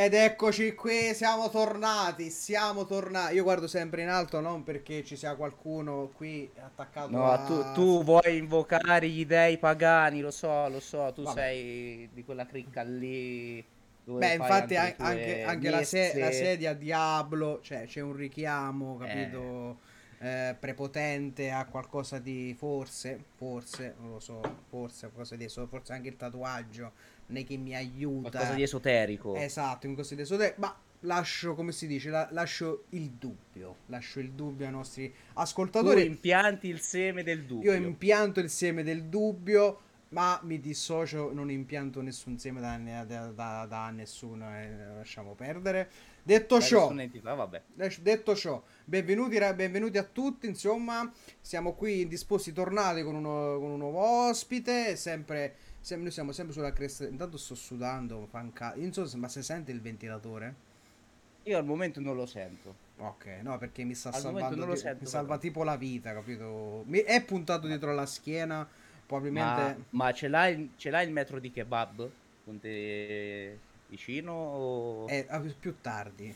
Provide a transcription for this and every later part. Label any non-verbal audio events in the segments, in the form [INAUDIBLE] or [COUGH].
Ed eccoci qui, siamo tornati, siamo tornati. Io guardo sempre in alto non perché ci sia qualcuno qui attaccato No, a... tu, tu vuoi invocare gli dei pagani, lo so, lo so, tu Vabbè. sei di quella cricca lì. Beh, infatti anche anche, anche la, se- la sedia Diablo, cioè c'è un richiamo, capito, eh, prepotente a qualcosa di forse, forse, non lo so, forse qualcosa di forse anche il tatuaggio, è che mi aiuta. Qualcosa di esoterico. Esatto, in così adesso, de- ma lascio, come si dice, la- lascio il dubbio, lascio il dubbio ai nostri tu ascoltatori. impianti il seme del dubbio. Io impianto il seme del dubbio, ma mi dissocio, non impianto nessun seme da, da- da- da nessuno, eh, lasciamo perdere. Detto ciò, entità. Lasci- Detto ciò, benvenuti, benvenuti a tutti. Insomma, siamo qui disposti, tornati con, uno- con un nuovo ospite. Sempre, sem- noi siamo sempre sulla cresta. Intanto sto sudando, fa un ca- Non so se ma si sente il ventilatore. Io al momento non lo sento. Ok, no, perché mi sta Al salvando. non lo ti- sento mi salva proprio. tipo la vita, capito? Mi- è puntato dietro alla schiena. Probabilmente. Ma, ma ce l'hai il, ce l'hai il metro di kebab con te vicino o È ah, più tardi.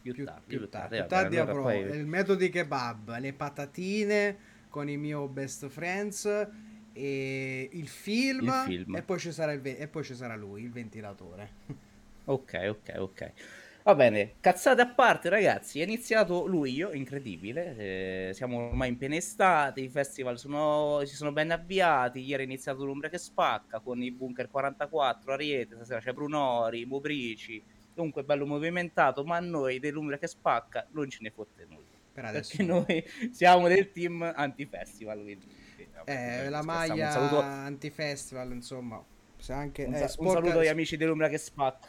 più, Più, tardi? più Più tardi, tardi, più tardi allora avrò poi- il metodo di kebab, le patatine con i miei best friends e il film, Il film. e poi ci sarà il ve- e poi ci sarà lui, il ventilatore. [LAUGHS] Ok, ok, ok. Va bene, cazzate a parte, ragazzi. È iniziato luglio, incredibile. eh, siamo ormai in piena estate. I festival sono- si sono ben avviati. Ieri è iniziato l'Umbria che spacca con i Bunker 44, Ariete. Stasera c'è Brunori, Mubrici. Comunque bello movimentato. Ma a noi dell'Umbria che spacca non ce ne fotte nulla. Per adesso Perché noi siamo del team anti-festival. Quindi, eh, la maglia saluto, anti-festival, insomma. Se anche, un eh, sa- un saluto agli amici dell'Umbria che spacca.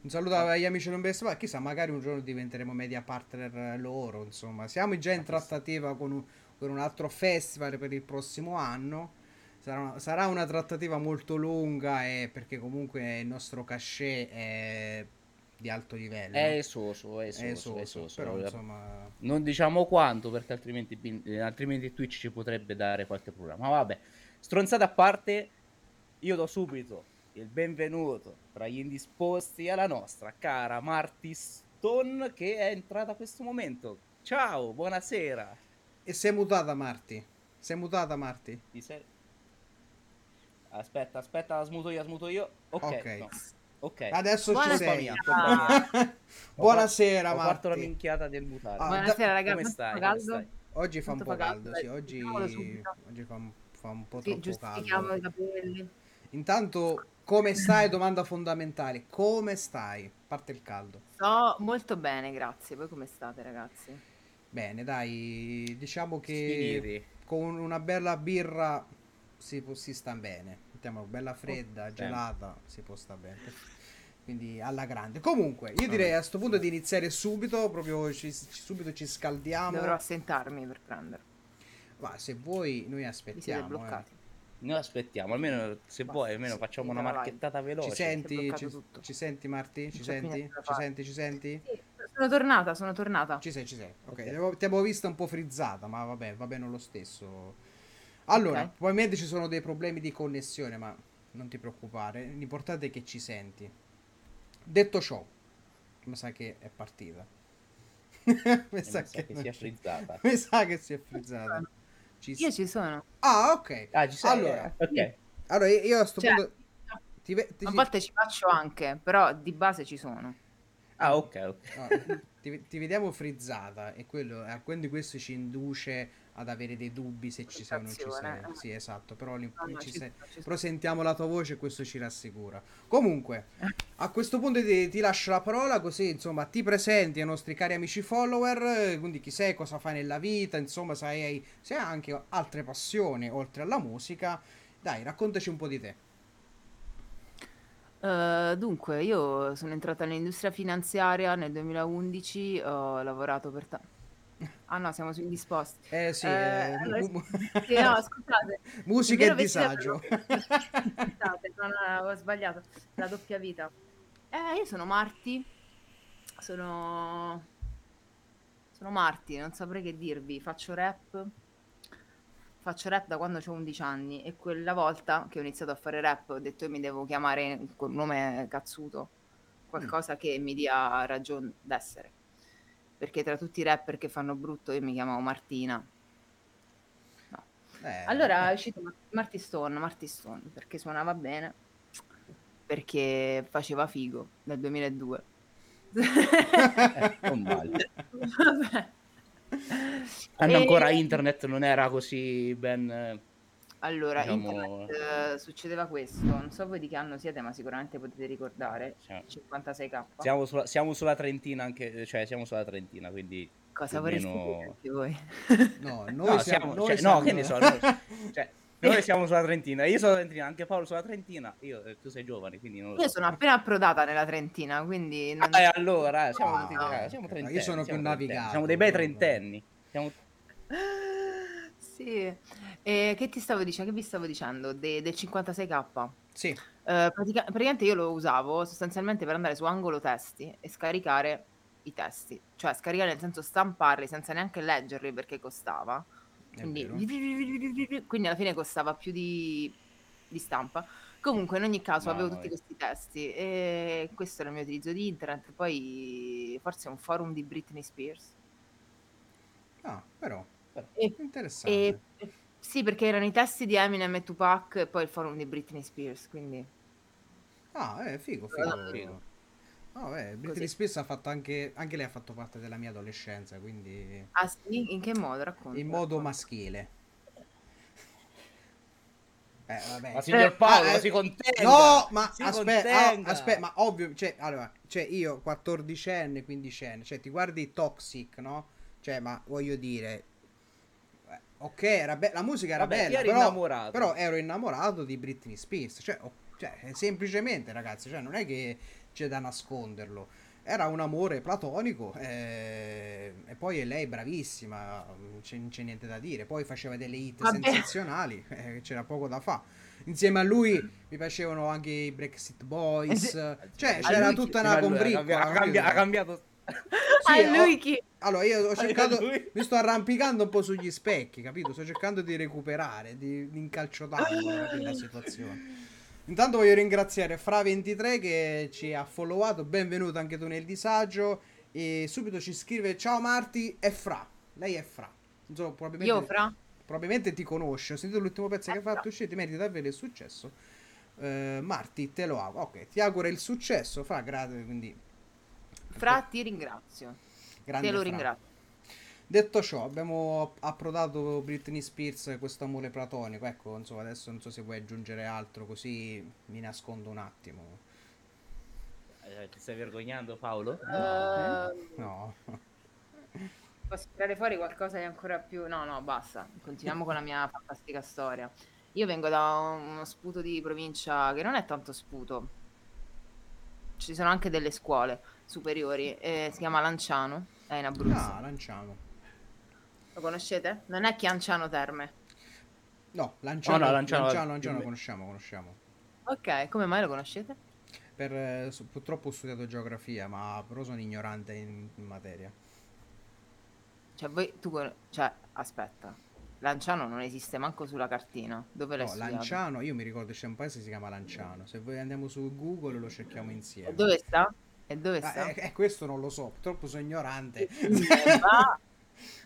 un saluto agli amici non best friends. Chissà, magari un giorno diventeremo media partner loro. Insomma, siamo già in chissà. trattativa con un, con un altro festival per il prossimo anno. Sarà una, sarà una trattativa molto lunga e perché comunque il nostro cachet è di alto livello. È esoso, è È esoso, è esoso. però insomma Non diciamo quanto perché altrimenti, eh, altrimenti Twitch ci potrebbe dare qualche problema. Ma vabbè, stronzate a parte, io do subito il benvenuto tra gli indisposti alla nostra cara Marty Stone che è entrata a questo momento. Ciao, buonasera. E sei mutata Marti? Sei mutata Marti? Ti sei- Aspetta, aspetta, la smuto io, la smuto io. Ok, Ok. no. Ok. Adesso ci Colpa sei. mia. Buonasera Ho fatto la minchiata del mutare. Ah, Buonasera ragazzi, Come stai? Come caldo? stai? Oggi fa un po' caldo, caldo? sì, oggi, oggi fa, un- fa un po' Sì, troppo caldo. i capelli. Intanto, come stai? Domanda fondamentale. Come stai? Parte il caldo. Sto molto bene, grazie. Voi come state, ragazzi? Bene, dai, diciamo che Sfiniti. con una bella birra si, può- si sta bene. Mettiamo bella fredda, sempre. gelata, si può sta bene. Quindi alla grande. Comunque, io direi a sto punto di iniziare subito, proprio ci, ci- subito ci scaldiamo. Dovrò assentarmi per prendere. Ma se vuoi, noi Mi siete aspettiamo. eh. Noi aspettiamo, almeno se Ma vuoi, almeno sì, facciamo una vai. marchettata Ci veloce. senti? bloccato Ci, ci senti Marti? Ci senti? Ci senti? Ci senti? Sì, sono tornata, sono tornata. Ci sei, ci sei. Ok, Ok. ti avevo- ti avevo vista un po' frizzata, ma vabbè, va bene lo stesso. Allora, Ok. probabilmente ci sono dei problemi di connessione, ma non ti preoccupare. L'importante è che ci senti. Detto ciò, mi sa che è partita. [LAUGHS] mi, E mi sa sa che, che si è frizzata. [LAUGHS] mi sa che si è frizzata. Ci Io s- ci sono. Ah, ok. Ah, ci sei? Allora, ok. allora io a sto Cioè, punto ti, ti- A volte ci faccio anche, però di base ci sono. Ah, ok, ok. No, ti, ti vediamo frizzata e quello, eh, quindi questo ci induce ad avere dei dubbi se ci sei o non ci sei. Sensazione. Sì, esatto, però, No, no, ci ci sei- però sentiamo la tua voce e questo ci rassicura. Comunque, a questo punto ti, ti lascio la parola così, insomma, ti presenti ai nostri cari amici follower, eh, quindi chi sei, cosa fai nella vita, insomma, se hai, se hai anche altre passioni oltre alla musica. Dai, raccontaci un po' di te. Eh, dunque, io sono entrata nell'industria finanziaria nel 2011, ho lavorato per... ta- Ah no, siamo sui disposti. Eh sì, Eh, eh, allora, sì, no, scusate. [LAUGHS] musica e disagio. Scusate, non avevo sbagliato. La doppia vita. Eh, io sono Marti. Sono... Sono Marti, non saprei che dirvi. Faccio rap. Faccio rap da quando ho 11 anni e quella volta che ho iniziato a fare rap ho detto io mi devo chiamare col nome cazzuto. qualcosa che mi dia ragione d'essere. Perché tra tutti i rapper che fanno brutto io mi chiamavo Martina. No. Eh, Allora è uscito Mar- Marty Stone, Marty Stone, perché suonava bene, perché faceva figo nel 2002. Eh, non male. [LAUGHS] Vabbè. Quando E- ancora internet non era così ben... eh, Allora, Diciamo- internet eh, succedeva questo, non so voi di che anno siete, ma sicuramente potete ricordare, Siamo, 56k. siamo sulla, siamo sulla Trentina anche, cioè siamo sulla Trentina, quindi... Cosa vorresti meno- voi? No, [LAUGHS] noi No, siamo, siamo- noi cioè, siamo- no, che ne so, noi- cioè, noi siamo sulla Trentina, io sono sulla Trentina, anche Paolo sulla Trentina, io, eh, tu sei giovane, quindi non lo Io so. sono appena approdata nella Trentina, quindi... non- Ah, e allora, eh, siamo, Ah, tutti- no. eh, siamo Io trentenni. sono più navigato, Siamo dei bei trentenni. Siamo... Sì. E che ti stavo dicendo? Che vi stavo dicendo? De- del 56k. Sì, Eh, pratica- praticamente io lo usavo sostanzialmente per andare su angolo testi e scaricare i testi, cioè scaricare nel senso stamparli senza neanche leggerli perché costava. Quindi, quindi alla fine costava più di, di stampa. Comunque, in ogni caso, avevo Mamma tutti questi testi e questo era il mio utilizzo di internet. Poi, forse un forum di Britney Spears. Ah, però, E, interessante. e- sì, perché erano i testi di Eminem e Tupac e poi il forum di Britney Spears. Quindi, Ah, eh, figo, figo. figo. Ah, beh, Britney Così. Spears ha fatto anche, anche lei ha fatto parte della mia adolescenza, quindi ah sì, in che modo? Racconta. in modo racconta. maschile. Eh, vabbè. Ma signor Paolo, Ah, eh, si contenga! No, ma si aspetta, contenga! aspetta, ma ovvio, cioè, allora, cioè io 14enne, 15enne, cioè ti guardi Toxic, no? Cioè, ma voglio dire eh, Ok, be- la musica era Vabbè, bella, però, innamorato. però ero innamorato di Britney Spears, cioè, oh, cioè, semplicemente ragazzi, cioè, non è che c'è da nasconderlo. Era un amore platonico eh, e poi è lei bravissima, non c'è, c'è niente da dire. Poi faceva delle hit Vabbè. sensazionali, [LAUGHS] eh, c'era poco da fare. Insieme a lui mi piacevano anche i Brexit Boys, Eh, cioè c'era tutta una combriccola. ha cambiato... Sì, a lui ho- chi? Allora, io ho cercato, lui. mi sto arrampicando un po' sugli specchi, capito? Sto cercando di recuperare, di, di incalciotarlo capito, la situazione. Intanto voglio ringraziare Fra23 che ci ha followato, benvenuto anche tu nel disagio e subito ci scrive ciao Marti, è Fra, lei è Fra. So, probabilmente, Io, Fra? probabilmente ti conosce, ho sentito l'ultimo pezzo che hai fatto uscire, ti meriti davvero il successo. Eh, Marti, te lo auguro, ok, ti auguro il successo, Fra, grazie, quindi... Fra, ti ringrazio. grande Te lo Fra. ringrazio. Detto ciò, abbiamo approdato Britney Spears questo amore platonico. Ecco, insomma, adesso non so se vuoi aggiungere altro, così mi nascondo un attimo. Eh, Ti stai vergognando Paolo? Ehm, No. [LAUGHS] Posso tirare fuori qualcosa di ancora più... No, no, basta. Continuiamo con la mia [LAUGHS] fantastica storia. Io vengo da uno sputo di provincia che non è tanto sputo. Ci sono anche delle scuole superiori. eh, si chiama Lanciano, è in Abruzzo. Ah, lanciamo. Lo conoscete? Non è Chianciano Terme. No, lanciamo, Oh, no, lanciamo, Lanciano- lanciamo, lo conosciamo, conosciamo. Ok, come mai lo conoscete? Per, eh, purtroppo ho studiato geografia, ma però sono ignorante in, in materia. Cioè, voi, tu, cioè, aspetta. Lanciano non esiste manco sulla cartina. Dove l'hai No, studiato? Lanciano, io mi ricordo c'è un paese che si chiama Lanciano. Se voi andiamo su Google lo cerchiamo insieme. Dove sta? E dove Ah, sta? eh, eh, questo non lo so, purtroppo sono ignorante. In Ba-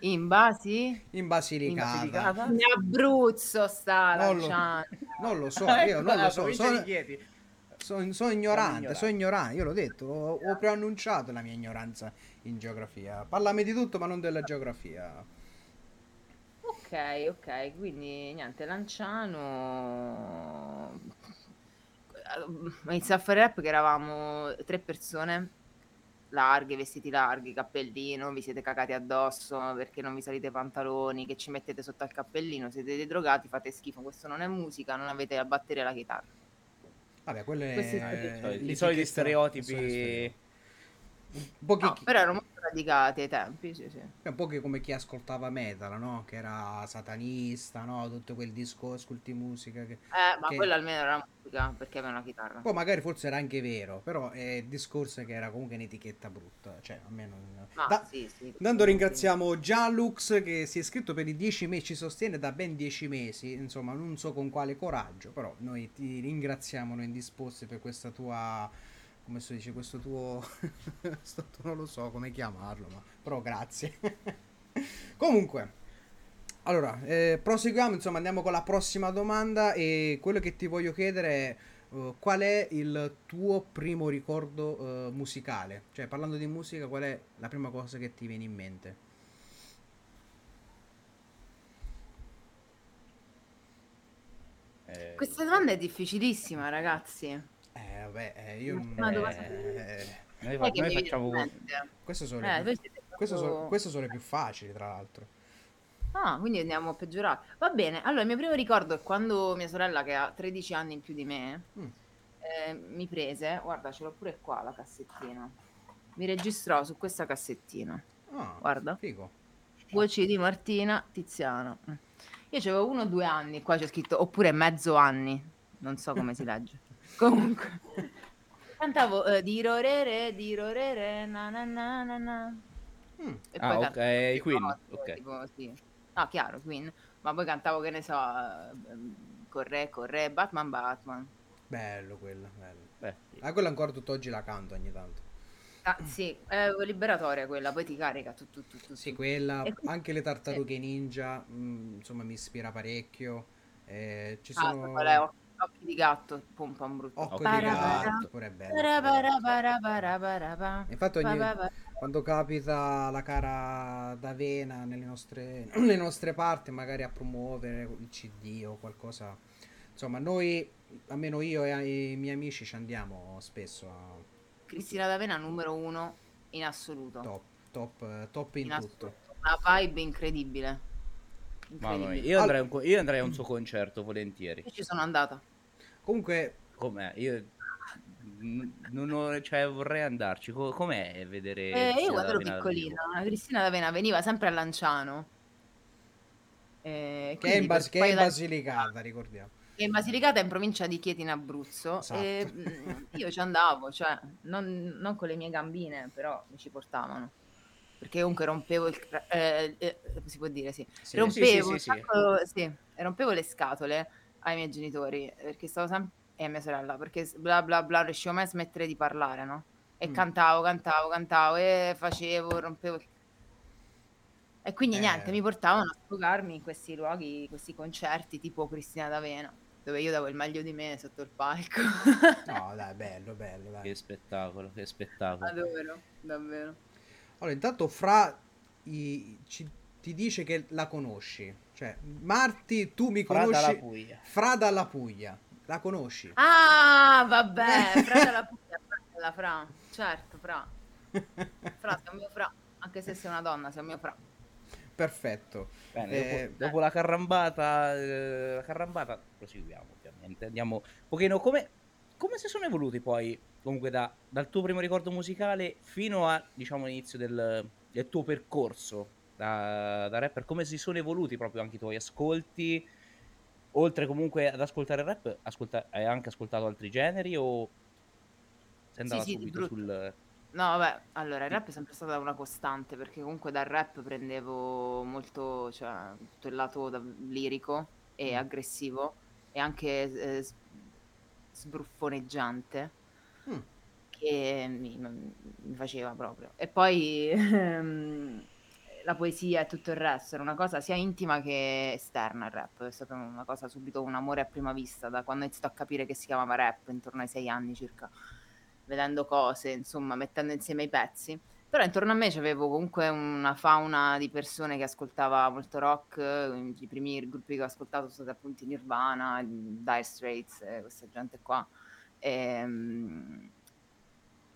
In Basi? In Basilicata. Basilicata? In Abruzzo sta Non lo- Lanciano. Non lo so, [LAUGHS] Ecco, io non lo so. Sono, sono- sono ignorante, sono ignorante. Io l'ho detto, ho, ho preannunciato la mia ignoranza in geografia. Parlami di tutto, ma non della geografia. Ok, ok, quindi niente, Lanciano... Ho iniziato a fare rap che eravamo tre persone larghe, vestiti larghi, cappellino, vi siete cagati addosso perché non vi salite i pantaloni, che ci mettete sotto al cappellino, siete dei drogati, fate schifo, questo non è musica, non avete la batteria e la chitarra. Vabbè, quelle Questi sono I Eh, soliti- I stereotipi. Un po' No, però erano molto radicati ai tempi, sì, sì. è un po' che come chi ascoltava metal, no? Che era satanista, no? Tutto quel discorso, ascolti musica. Che... Eh, ma Che- quella almeno era musica perché aveva una chitarra. Poi magari forse era anche vero, però è il discorso che era comunque un'etichetta brutta. Cioè, a me non... Ma Da- sì, sì. Intanto sì, ringraziamo Gianlux che si è iscritto per i 10 mesi, ci sostiene da ben 10 mesi, insomma non so con quale coraggio, però noi ti ringraziamo noi indisposti per questa tua come si dice, questo tuo, [LAUGHS] sto- non lo so come chiamarlo, ma però grazie. [LAUGHS] Comunque, allora, eh, proseguiamo, insomma, andiamo con la prossima domanda e quello che ti voglio chiedere è uh, qual è il tuo primo ricordo uh, musicale? Cioè, parlando di musica, qual è la prima cosa che ti viene in mente? Questa domanda è difficilissima, ragazzi. Vabbè, eh, io... Ma eh, noi, fa- noi facciamo queste sono Eh, più... Queste sono, queste sono le più facili, tra l'altro. Ah, quindi andiamo a peggiorare. Va bene, allora il mio primo ricordo è quando mia sorella, che ha 13 anni in più di me, Mm. eh, mi prese, guarda, ce l'ho pure qua la cassettina, mi registrò su questa cassettina, Ah, guarda, figo. voci di Martina Tiziano. Io avevo uno o due anni, qua c'è scritto, oppure mezzo anni, non so come si legge. [LAUGHS] [LAUGHS] Comunque, cantavo eh, di rorere, di rorere, na na na na na. Mm. E Ah, ok, cantavo Queen, cose, ok. tipo, sì. No, chiaro, Queen. Ma poi cantavo, che ne so, ehm, corre, corre, Batman, Batman. Bello quello, bello. Beh, sì. Ah, quella ancora tutt'oggi la canto ogni tanto. Ah, sì, è liberatoria quella, poi ti carica tu, tu, tu, tu, Sì, quella, E anche le tartarughe ninja, mm, insomma, mi ispira parecchio. Eh, ci Ah, sono quella è Occhi occhi di gatto, pompa un brutto. Occo di gatto, pure è bello. Infatti ogni, quando capita la cara d'avena nelle nostre, [CLEARS THROAT] nelle nostre parti, magari a promuovere il CD o qualcosa, insomma, noi, almeno io e i miei amici ci andiamo spesso a Cristina D'Avena numero uno in assoluto. top, top, top in In tutto. Una vibe incredibile. Mamma mia, io andrei, a un, io andrei a un suo concerto volentieri. Io ci sono andata. Comunque, Com'è? Io non ho- cioè, vorrei andarci. Co- com'è vedere Eh, io quando ero piccolina, Cristina D'Avena veniva sempre a Lanciano. Eh, che è in, Bas- che è in poi da- Basilicata, ricordiamo. che in Basilicata è in provincia di Chieti in Abruzzo. Esatto. E, mm, io ci andavo, cioè, non, non con le mie gambine, però mi ci portavano. Perché comunque rompevo il... eh, eh, si può dire, sì. Sì, rompevo, sì, sì, sì. sacco- sì, rompevo le scatole ai miei genitori, perché stavo sempre... e a mia sorella, perché bla bla bla, non riuscivo mai a smettere di parlare, no? E Mm. cantavo, cantavo, cantavo, e facevo, rompevo... E quindi Eh. niente, mi portavano a sfogarmi in questi luoghi, questi concerti tipo Cristina D'Avena, dove io davo il meglio di me sotto il palco. No, dai, bello, bello, dai. Che spettacolo, che spettacolo. Adoro, davvero. Allora, intanto Fra i- ci- ti dice che la conosci. Cioè, Marti, tu mi Fra conosci. dalla Puglia. Fra dalla Puglia. La conosci? Ah, vabbè, Fra della Puglia, bella Fra, certo, Fra. Fra, sei un mio Fra, anche se sei una donna, sei un mio Fra. Perfetto. Bene, Eh, dopo, dopo la carrambata, eh, la carrambata, proseguiamo ovviamente. Andiamo un pochino come, come si sono evoluti poi, comunque, da- dal tuo primo ricordo musicale fino a, diciamo, l'inizio del, del tuo percorso da, da rapper, come si sono evoluti proprio anche i tuoi ascolti? Oltre comunque ad ascoltare il rap, ascolta- hai anche ascoltato altri generi o sei andata sì, subito sul... No, vabbè, allora il rap è sempre stata una costante perché comunque dal rap prendevo molto, cioè, tutto il lato da- lirico e Mm. aggressivo e anche eh, sbruffoneggiante Mm. che mi, mi faceva proprio. E poi [LAUGHS] ehm, la poesia e tutto il resto era una cosa sia intima che esterna il rap, è stata una cosa subito un amore a prima vista da quando ho iniziato a capire che si chiamava rap, intorno ai sei anni circa vedendo cose, insomma, mettendo insieme i pezzi. Però intorno a me c'avevo comunque una fauna di persone che ascoltava molto rock, i primi gruppi che ho ascoltato sono stati appunto Nirvana, Dire Straits, eh, questa gente qua. Ehm,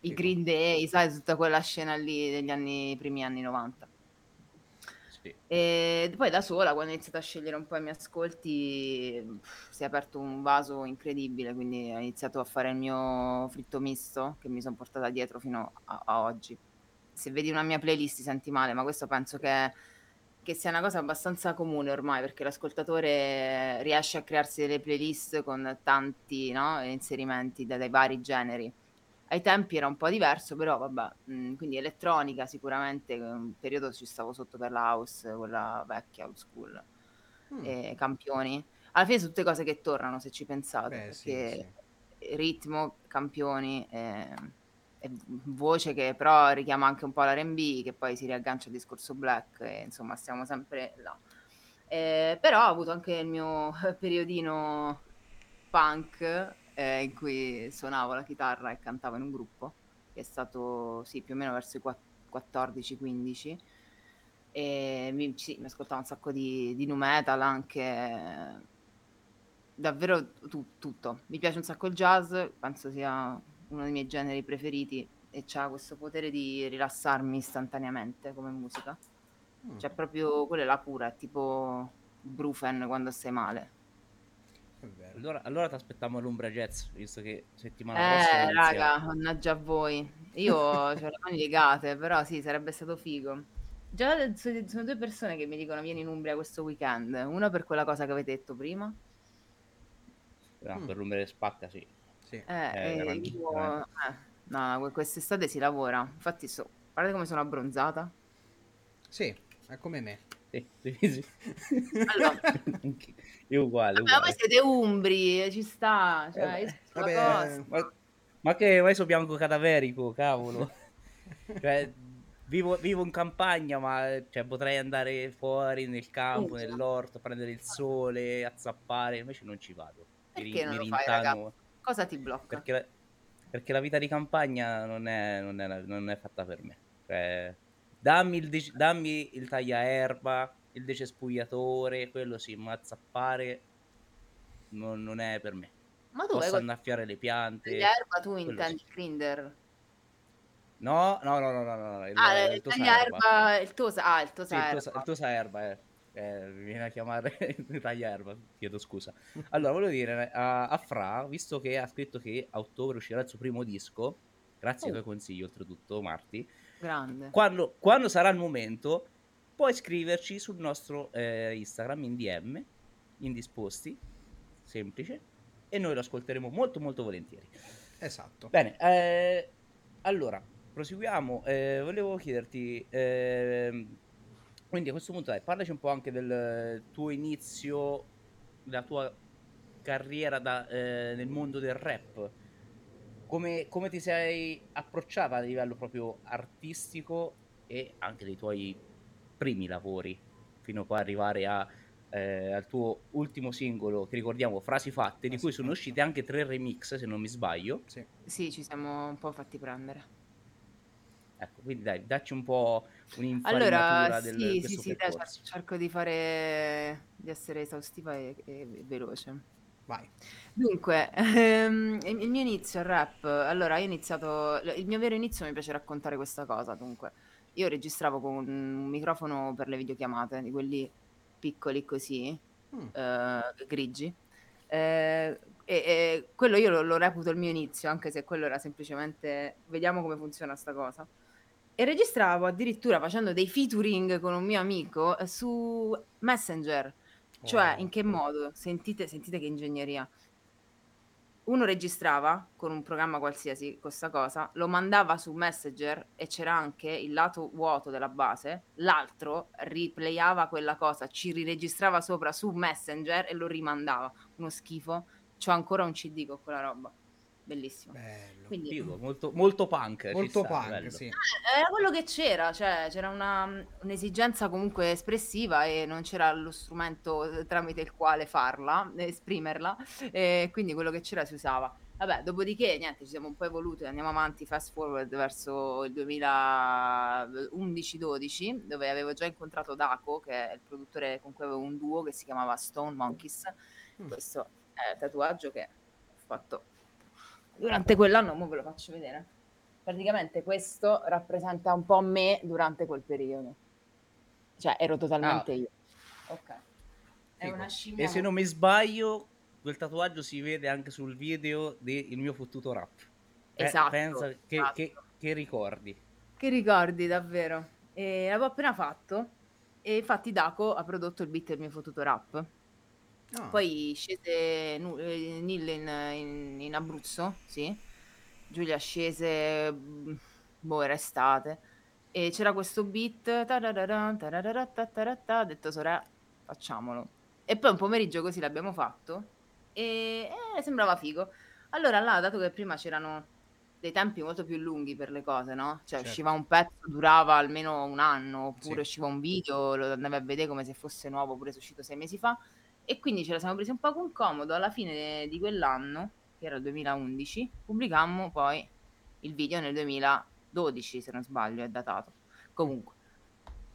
I. Green Day, sai, tutta quella scena lì degli anni, primi anni 90. E poi da sola, quando ho iniziato a scegliere un po' i miei ascolti, si è aperto un vaso incredibile, quindi ho iniziato a fare il mio fritto misto che mi sono portata dietro fino a, a oggi. Se vedi una mia playlist ti senti male, ma questo penso che, che sia una cosa abbastanza comune ormai, perché l'ascoltatore riesce a crearsi delle playlist con tanti no, inserimenti da- dai vari generi. Ai tempi era un po' diverso, però vabbè, mh, quindi elettronica sicuramente, un periodo ci stavo sotto per la house, quella vecchia, old school, Mm. e campioni. Alla fine sono tutte cose che tornano se ci pensate, Beh, sì, perché sì. ritmo, campioni, eh, voce che però richiama anche un po' l'R&B, che poi si riaggancia al discorso black, e insomma stiamo sempre là. Eh, però ho avuto anche il mio [LAUGHS] periodino punk eh, in cui suonavo la chitarra e cantavo in un gruppo, che è stato sì, più o meno verso i 14-15 e mi, sì, mi ascoltavo un sacco di, di nu metal anche davvero tu, tutto. Mi piace un sacco il jazz penso sia uno dei miei generi preferiti e ha questo potere di rilassarmi istantaneamente come musica. Mm. cioè proprio quella è la pura è tipo Brufen quando stai male allora, allora ti aspettiamo all'Umbra Jazz, visto che settimana eh, prossima. Eh, raga, mannaggia a voi. Io [LAUGHS] ho le mani legate, però sì, sarebbe stato figo. Già sono due persone che mi dicono vieni in Umbria questo weekend. Una per quella cosa che avete detto prima. No, mm. per l'Umbria spacca, sì. sì. Eh, eh, io, eh, no, quest'estate si lavora. Infatti, so, guardate come sono abbronzata. Sì, è come me. Sì, sì. Allora, [LAUGHS] io uguale, Ma voi siete umbri, ci sta. Cioè, eh, vabbè, ma, ma, che vai su bianco cadaverico, cavolo. [LAUGHS] cioè, Vivo, vivo, in campagna, ma cioè, potrei andare fuori nel campo, nell'orto, prendere il sole, a zappare. Invece non ci vado. Perché mi, non mi lo fai, Cosa ti blocca? Perché la, perché la, vita di campagna non è, non è, non è fatta per me. Cioè, dammi, il de- dammi il tagliaerba, il decespugliatore, quello sì, ma zappare non, non è per me. Ma tu Posso annaffiare le piante. Tagliaerba tu intendi sì. grinder? No, no, no, no, no, no. Il, ah, il, il Tosa Erba. Il Tosa, ah, il Tosa sì, Erba. Il Tosa Erba, eh. Eh, mi viene a chiamare [LAUGHS] taglia erba, chiedo scusa. Allora, volevo dire a, a, Fra, visto che ha scritto che a ottobre uscirà il suo primo disco, grazie oh. ai tuoi consigli oltretutto, Marti. Grande. Quando, quando sarà il momento, puoi scriverci sul nostro eh, Instagram in DM, indisposti, semplice, e noi lo ascolteremo molto molto volentieri. Esatto. Bene, eh, allora, proseguiamo. Eh, volevo chiederti, eh, quindi a questo punto dai, parlaci un po' anche del tuo inizio, della tua carriera da, eh, nel mondo del rap. Come, come, ti sei approcciata a livello proprio artistico e anche dei tuoi primi lavori, fino a poi arrivare a, eh, al tuo ultimo singolo, che ricordiamo, Frasi Fatte, di cui sono uscite anche tre remix, se non mi sbaglio. Sì, sì ci siamo un po' fatti prendere. Ecco, quindi dai, dacci un po' un'infarinatura allora, del sì, sì, sì, dai, cerco di fare di essere esaustiva e, e veloce. Vai. Dunque, [LAUGHS] ehm, il mio inizio al rap, allora io ho iniziato, il mio vero inizio mi piace raccontare questa cosa, dunque, io registravo con un microfono per le videochiamate, di quelli piccoli così, mm. eh, grigi, eh, e, e, quello io lo, lo reputo il mio inizio, anche se quello era semplicemente vediamo come funziona sta cosa. E registravo addirittura facendo dei featuring con un mio amico eh, su Messenger. Cioè, in che modo? Sentite, sentite che ingegneria. Uno registrava con un programma qualsiasi questa cosa, lo mandava su Messenger e c'era anche il lato vuoto della base, l'altro replayava quella cosa, ci riregistrava sopra su Messenger e lo rimandava. Uno schifo. C'ho ancora un CD con quella roba bellissimo. Bello. Quindi, Figo, molto, molto punk. Molto sta, punk, bello. sì. Eh, era quello che c'era, cioè c'era una, un'esigenza comunque espressiva e non c'era lo strumento tramite il quale farla, esprimerla, e quindi quello che c'era si usava. Vabbè, dopodiché niente, ci siamo un po' evoluti, andiamo avanti, fast forward verso il 2011-12, dove avevo già incontrato Daco, che è il produttore con cui avevo un duo che si chiamava Stone Monkeys. Mm. Questo è il tatuaggio che ho fatto durante quell'anno, mo ve lo faccio vedere. Praticamente questo rappresenta un po' me durante quel periodo. Cioè, ero totalmente ah. io. Ok. È una scimmia. E se non mi sbaglio, quel tatuaggio si vede anche sul video del mio fottuto rap. Eh, esatto. Pensa che, esatto. Che, che, ricordi. Che ricordi, davvero. E l'avevo appena fatto. E infatti Daco ha prodotto il beat del mio fottuto rap. Ah. Poi scese Nu- eh, in, in- in Abruzzo, sì. Giulia scese, mm, boh, era estate. E c'era questo beat, tararara, tararara, tatarata, ha detto Sorè, facciamolo. E poi un pomeriggio così l'abbiamo fatto e eh, sembrava figo. Allora là, dato che prima c'erano dei tempi molto più lunghi per le cose, no? Cioè Certo. usciva un pezzo, durava almeno un anno, oppure Sì. usciva un video, lo andavi a vedere come se fosse nuovo, pure se è uscito sei mesi fa. E quindi ce la siamo presi un po' con comodo. Alla fine di quell'anno, che era il 2011, pubblicammo poi il video nel 2012, se non sbaglio, è datato. Comunque,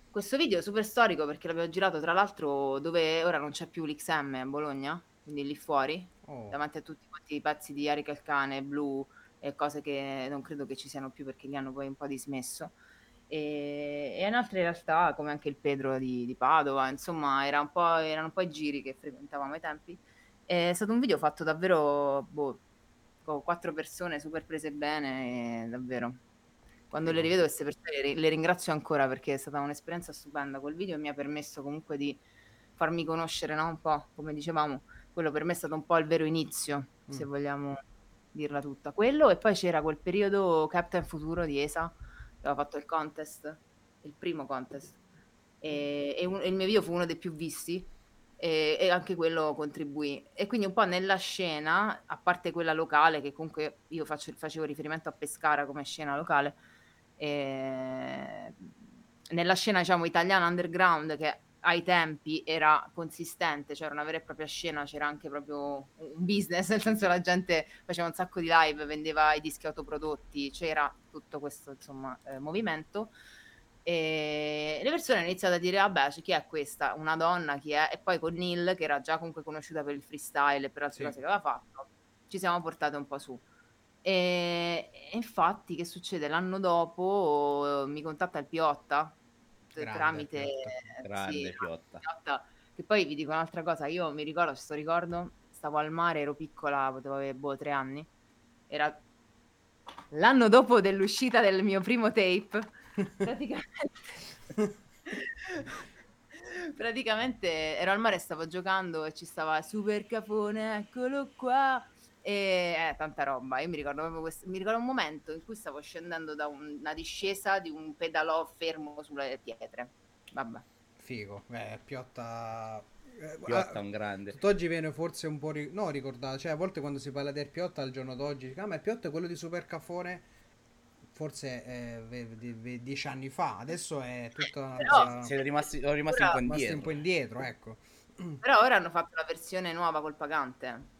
questo video è super storico perché l'abbiamo girato tra l'altro dove ora non c'è più l'XM a Bologna, quindi lì fuori, Oh, davanti a tutti quanti i pezzi di Eric il cane, Blue e cose che non credo che ci siano più perché li hanno poi un po' dismesso. E, e in altre realtà, come anche il Pedro di, di Padova, insomma, era un po', erano un po' i giri che frequentavamo ai tempi. È stato un video fatto davvero, boh, con quattro persone super prese bene, e davvero. Quando le rivedo queste persone le, ringrazio ancora perché è stata un'esperienza stupenda quel video mi ha permesso comunque di farmi conoscere, no? Un po', come dicevamo, quello per me è stato un po' il vero inizio, se Mm. vogliamo dirla tutta. Quello e poi c'era quel periodo Captain Futuro di ESA, aveva fatto il contest, il primo contest, e, e un- il mio video fu uno dei più visti e, e anche quello contribuì. E quindi un po' nella scena, a parte quella locale, che comunque io faccio- facevo riferimento a Pescara come scena locale, e nella scena diciamo italiana underground che ai tempi era consistente, c'era una vera e propria scena, c'era anche proprio un business, [LAUGHS] nel senso la gente faceva un sacco di live, vendeva i dischi autoprodotti, c'era tutto questo insomma eh, movimento e le persone hanno iniziato a dire vabbè cioè, chi è questa? Una donna chi è? E poi con Neil che era già comunque conosciuta per il freestyle e per altre Sì. cose che aveva fatto ci siamo portate un po' su e, e infatti che succede? L'anno dopo mi contatta il Piotta Grande tramite Piotta. Sì, Piotta. Piotta, che poi vi dico un'altra cosa io mi ricordo, sto ricordo stavo al mare, ero piccola, potevo avere boh, tre anni era l'anno dopo dell'uscita del mio primo tape praticamente [LAUGHS] praticamente ero al mare stavo giocando e ci stava super capone eccolo qua e eh, tanta roba io mi ricordo proprio questo, mi ricordo un momento in cui stavo scendendo da un- una discesa di un pedalò fermo sulle pietre vabbè Figo. Eh, Piotta... eh, Piotta è un grande. Tutt'oggi viene forse un po' ri- no, ricordato, cioè a volte quando si parla del Piotta al giorno d'oggi, ah ma il Piotta è quello di Super Cafone, forse eh, ve- di- ve- dieci anni fa, adesso è tutta una Però- Siete rimasti, sono rimasti un po' rimasti indietro. un po' indietro, ecco. però ora hanno fatto la versione nuova col pagante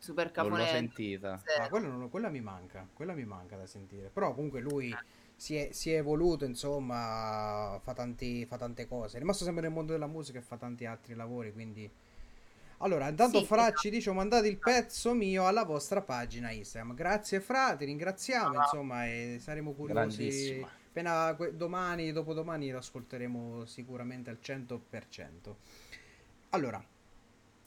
super Non l'ho sentita. Ah, quello non- quella mi manca, quella mi manca da sentire. Però comunque lui si è, si è evoluto, insomma, fa, tanti, fa tante cose. È rimasto sempre nel mondo della musica e fa tanti altri lavori, quindi... Allora, intanto Sì, Fra esatto. ci dice, "Ho mandato il pezzo mio alla vostra pagina Instagram. Grazie Fra, ti ringraziamo, Ah. insomma, e saremo curiosi. Appena que- domani, dopodomani lo ascolteremo sicuramente al 100%. Allora,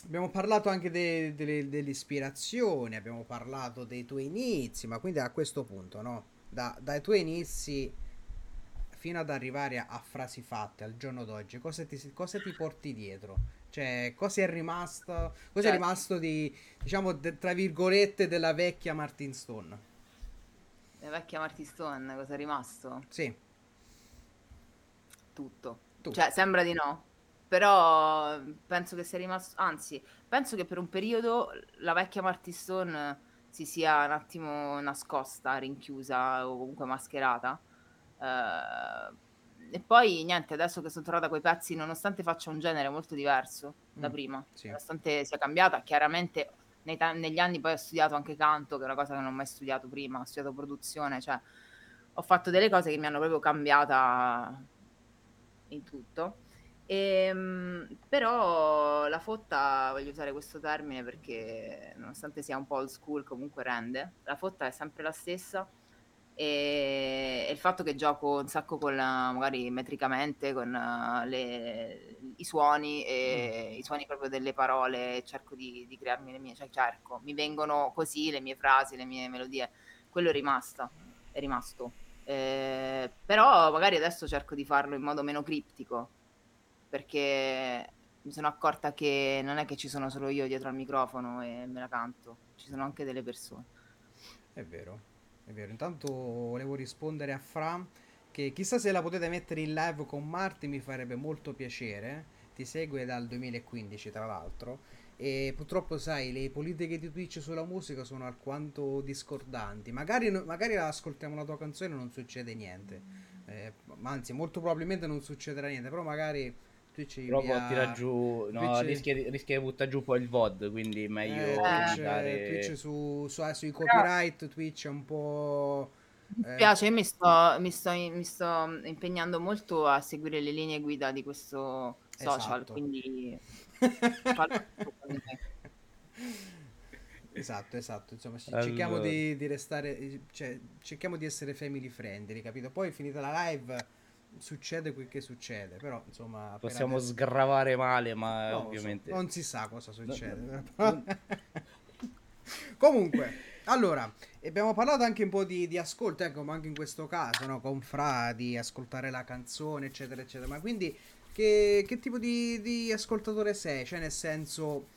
abbiamo parlato anche de- delle, dell'ispirazione, abbiamo parlato dei tuoi inizi, ma quindi a questo punto, no? Da- dai tuoi inizi fino ad arrivare a, a frasi fatte al giorno d'oggi, cosa ti, cosa ti porti dietro? Cioè, cosa è rimasto, cosa è Certo. rimasto di, diciamo, de- tra virgolette, della vecchia Martin Stone? la vecchia Marty Stone cosa è rimasto? Sì, tutto. Tutto. Cioè, sembra di no. Però penso che sia rimasto, anzi, penso che per un periodo la vecchia Marty Stone si sia un attimo nascosta, rinchiusa o comunque mascherata. Eh, e poi niente, adesso che sono tornata coi pezzi, nonostante faccia un genere molto diverso da Mm, prima, sì. nonostante sia cambiata, chiaramente ta- negli anni poi ho studiato anche canto, che è una cosa che non ho mai studiato prima, ho studiato produzione, cioè ho fatto delle cose che mi hanno proprio cambiata in tutto. Ehm, però la fotta, voglio usare questo termine perché nonostante sia un po' old school comunque rende, la fotta è sempre la stessa. E, e il fatto che gioco un sacco con la- magari metricamente con eh, le- i suoni e i suoni proprio delle parole cerco di, di crearmi le mie, cioè cerco, mi vengono così le mie frasi, le mie melodie, quello è rimasta, è rimasto. Eh, però magari adesso cerco di farlo in modo meno criptico perché mi sono accorta che non è che ci sono solo io dietro al microfono e me la canto, ci sono anche delle persone. È vero, è vero. Intanto volevo rispondere a Fra che chissà se la potete mettere in live con Marti, mi farebbe molto piacere. Ti segue dal 2015, tra l'altro. e purtroppo sai le politiche di Twitch sulla musica sono alquanto discordanti magari, magari ascoltiamo la tua canzone e non succede niente eh, anzi molto probabilmente non succederà niente però magari Twitch però via... tira giù no, Twitch... rischia, di, rischia di buttare giù poi il VOD quindi meglio eh, Twitch, dare... Twitch su, su, eh, sui copyright Twitch è un po' Mi eh. piace, io mi sto, mi, sto, mi sto impegnando molto a seguire le linee guida di questo social, esatto. quindi [LAUGHS] esatto, esatto. Insomma, cerchiamo allora. di, di, restare, cioè, cerchiamo di essere family friendly, capito? Poi finita la live succede quel che succede, però insomma possiamo adesso... sgravare male, ma no, ovviamente so, non si sa cosa succede. No, [LAUGHS] Comunque, allora, abbiamo parlato anche un po' di, di ascolto, ecco, ma anche in questo caso, no? Con Fradi, ascoltare la canzone, eccetera, eccetera. Ma quindi che, che tipo di, di, ascoltatore sei? Cioè, nel senso,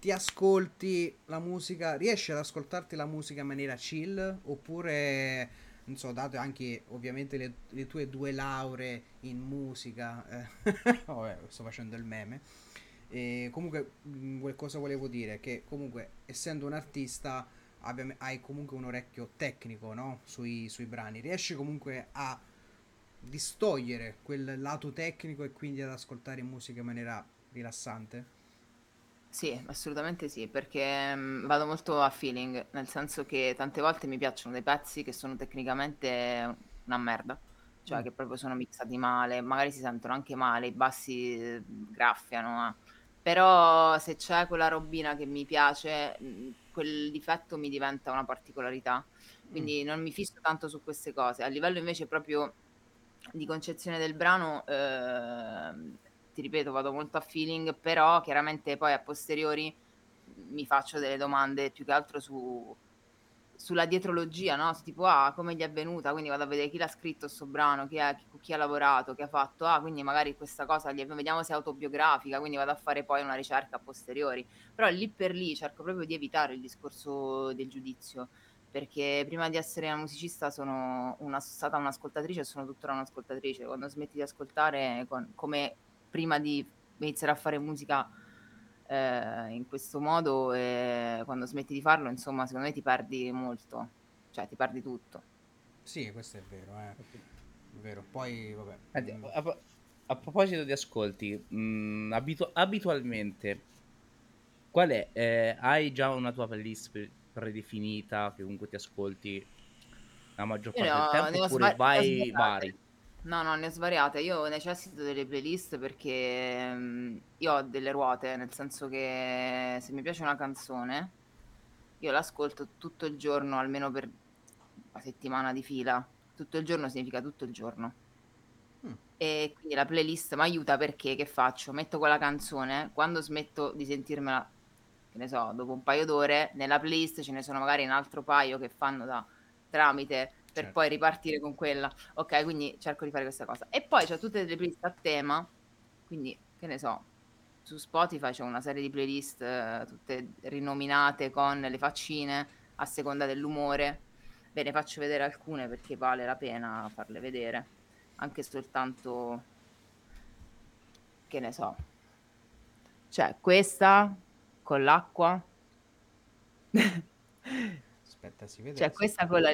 ti ascolti la musica, riesci ad ascoltarti la musica in maniera chill? Oppure, non so, dato anche ovviamente le, le tue due lauree in musica, eh, [LAUGHS] vabbè, sto facendo il meme. E comunque, cosa volevo dire? Che comunque, essendo un artista hai comunque un orecchio tecnico no? sui, sui brani, riesci comunque a distogliere quel lato tecnico e quindi ad ascoltare musica in maniera rilassante? Sì, assolutamente sì, perché mh, vado molto a feeling, nel senso che tante volte mi piacciono dei pezzi che sono tecnicamente una merda, cioè mm. che proprio sono mixati male, magari si sentono anche male, i bassi eh, graffiano, eh. però se c'è quella robina che mi piace, quel difetto mi diventa una particolarità. Quindi mm. non mi fisso tanto su queste cose. A livello invece proprio di concezione del brano, eh, ti ripeto, vado molto a feeling, però chiaramente poi a posteriori mi faccio delle domande più che altro su, sulla dietrologia, no? Tipo, ah, come gli è venuta? Quindi vado a vedere chi l'ha scritto sto brano, chi, è, chi, chi ha lavorato, chi ha fatto, ah, quindi magari questa cosa, gli, vediamo se è autobiografica, quindi vado a fare poi una ricerca a posteriori. Però lì per lì cerco proprio di evitare il discorso del giudizio, perché prima di essere una musicista sono una, stata un'ascoltatrice e sono tuttora un'ascoltatrice. Quando smetti di ascoltare, con, come prima di iniziare a fare musica eh, in questo modo e quando smetti di farlo, insomma, secondo me ti perdi molto, cioè ti perdi tutto. Sì, questo è vero, eh. è vero. Poi, vabbè. Mm. a, a, proposito di ascolti, mh, mm, abitu- abitualmente, qual è? Eh, hai già una tua playlist predefinita che comunque ti ascolti la maggior parte ho, del tempo oppure svar- vai vari? No, no, ne ho svariate. Io necessito delle playlist perché mm, io ho delle ruote, nel senso che se mi piace una canzone, io l'ascolto tutto il giorno, almeno per una settimana di fila. Tutto il giorno significa tutto il giorno. Mm. E quindi la playlist mi aiuta perché che faccio? Metto quella canzone, quando smetto di sentirmela, che ne so, dopo un paio d'ore, nella playlist ce ne sono magari un altro paio che fanno da tramite per certo. poi ripartire con quella. Ok, quindi cerco di fare questa cosa. E poi c'ho tutte le playlist a tema, quindi che ne so, su Spotify c'è una serie di playlist eh, tutte rinominate con le faccine a seconda dell'umore. Ve ne faccio vedere alcune perché vale la pena farle vedere, anche soltanto che ne so. Cioè, questa con l'acqua. [LAUGHS] Aspetta, si vede. Cioè, questa con la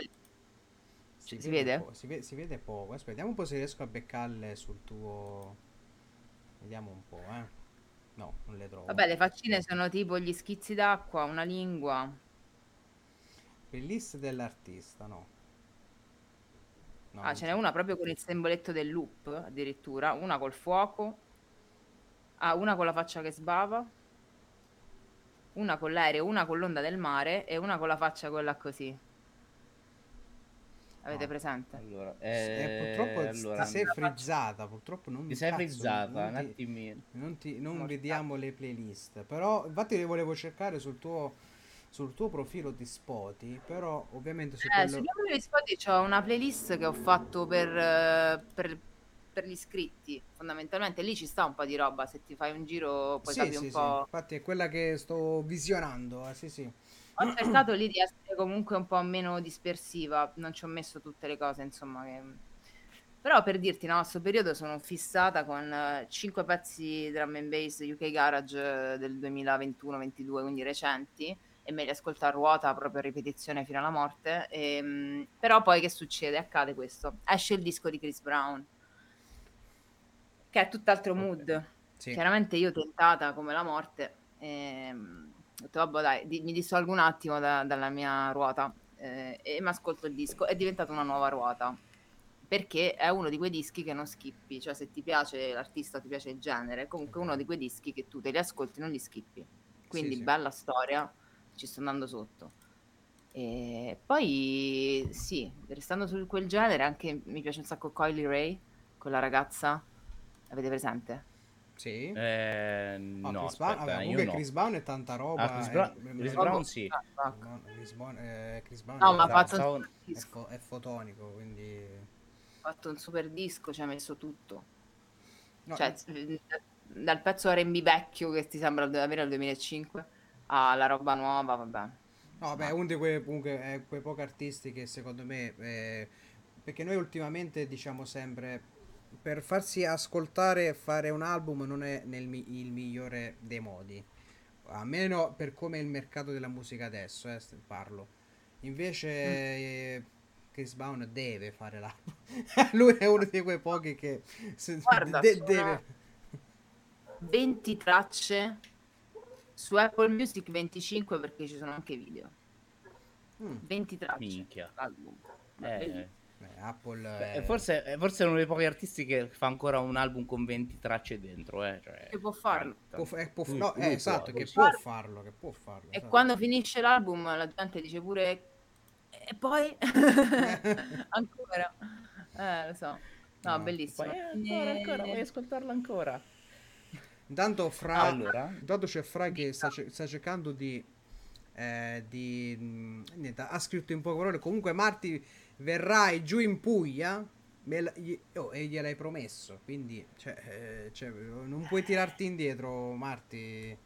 si, si vede? vede? Si, vede? si vede poco. Aspetta, vediamo un po' se riesco a beccarle sul tuo. Vediamo un po', eh. No, non le trovo. Vabbè, le faccine sono tipo gli schizzi d'acqua, una lingua. Playlist dell'artista, no. no ah, ce n'è una proprio con il simboletto del loop, addirittura. Una col fuoco. Ah, una con la faccia che sbava. Una con l'aereo, una con l'onda del mare e una con la faccia quella così. Avete no. presente? Allora, eh, purtroppo allora, ti sei frizzata, purtroppo non ti sei cazzo, frizzata, non, ti, non, ti, non vediamo le playlist, però infatti le volevo cercare sul tuo sul tuo profilo di Spotify, però ovviamente su eh, quello... sul mio profilo di Spotify ho una playlist che ho fatto per, per, per, gli iscritti, fondamentalmente lì ci sta un po' di roba, se ti fai un giro poi sì, capi sì, un sì. po'... Infatti è quella che sto visionando, eh, sì sì. Ho cercato lì di essere comunque un po' meno dispersiva, non ci ho messo tutte le cose, insomma, che... Però per dirti, no, a questo periodo sono fissata con 5 pezzi drum and bass UK Garage eh, del 2021-22, quindi recenti, e me li ascolto a ruota proprio a ripetizione fino alla morte. E, ehm, però poi che succede? Accade questo. Esce il disco di Chris Brown, che è tutt'altro mood. Sì. Chiaramente io tentata come la morte, e, ehm, ho detto vabbè dai, di, mi dissolgo un attimo da, dalla mia ruota eh, e mi ascolto il disco. È diventata una nuova ruota perché è uno di quei dischi che non skippi, cioè se ti piace l'artista, ti piace il genere, comunque uno di quei dischi che tu te li ascolti e non li skippi. Quindi sì, sì. bella storia, ci sto andando sotto. E poi sì, restando su quel genere, anche mi piace un sacco Coily Ray, quella ragazza, l'avete presente? Sì. Eh, no, no Chris, Brown, vabbè, comunque no. Chris Brown è tanta roba. Ah, Chris, Bra- è, Chris Brown sì. Chris Brown, eh, Chris Brown no, ma ha fatto un... è, fo- è fotonico, quindi fatto un super disco, ci ha messo tutto. No, cioè, no. dal pezzo RB vecchio che ti sembra avere al 2005 alla roba nuova, vabbè. No, vabbè, uno di quei, comunque, eh, quei pochi artisti che secondo me... Eh, perché noi ultimamente diciamo sempre per farsi ascoltare e fare un album non è nel, il migliore dei modi. A meno per come è il mercato della musica adesso, eh, parlo. Invece... Mm. Eh, Chris Brown deve fare l'album. [LAUGHS] Lui è uno di quei pochi che Guarda, de- deve 20 tracce su Apple Music 25 perché ci sono anche video. Mm. 20 tracce. Minchia. L'album. Eh, eh, Apple Beh, è... Forse, forse, è uno dei pochi artisti che fa ancora un album con 20 tracce dentro. Eh. Cioè, che può farlo. Può, eh, può, no, eh, esatto, può, che può farlo, che può farlo. E esatto. quando finisce l'album la gente dice pure e poi [LAUGHS] [LAUGHS] ancora, eh, lo so, no, no. bellissimo. Poi, ancora, ancora, vuoi ascoltarlo ancora? Intanto, Fra, allora. intanto c'è Fra che sta, sta cercando di, eh, di niente, ha scritto in poche parole. Comunque, Marti, verrai giù in Puglia. La, gli, oh, e gliel'hai promesso, quindi cioè, eh, cioè, non puoi tirarti indietro, Marti.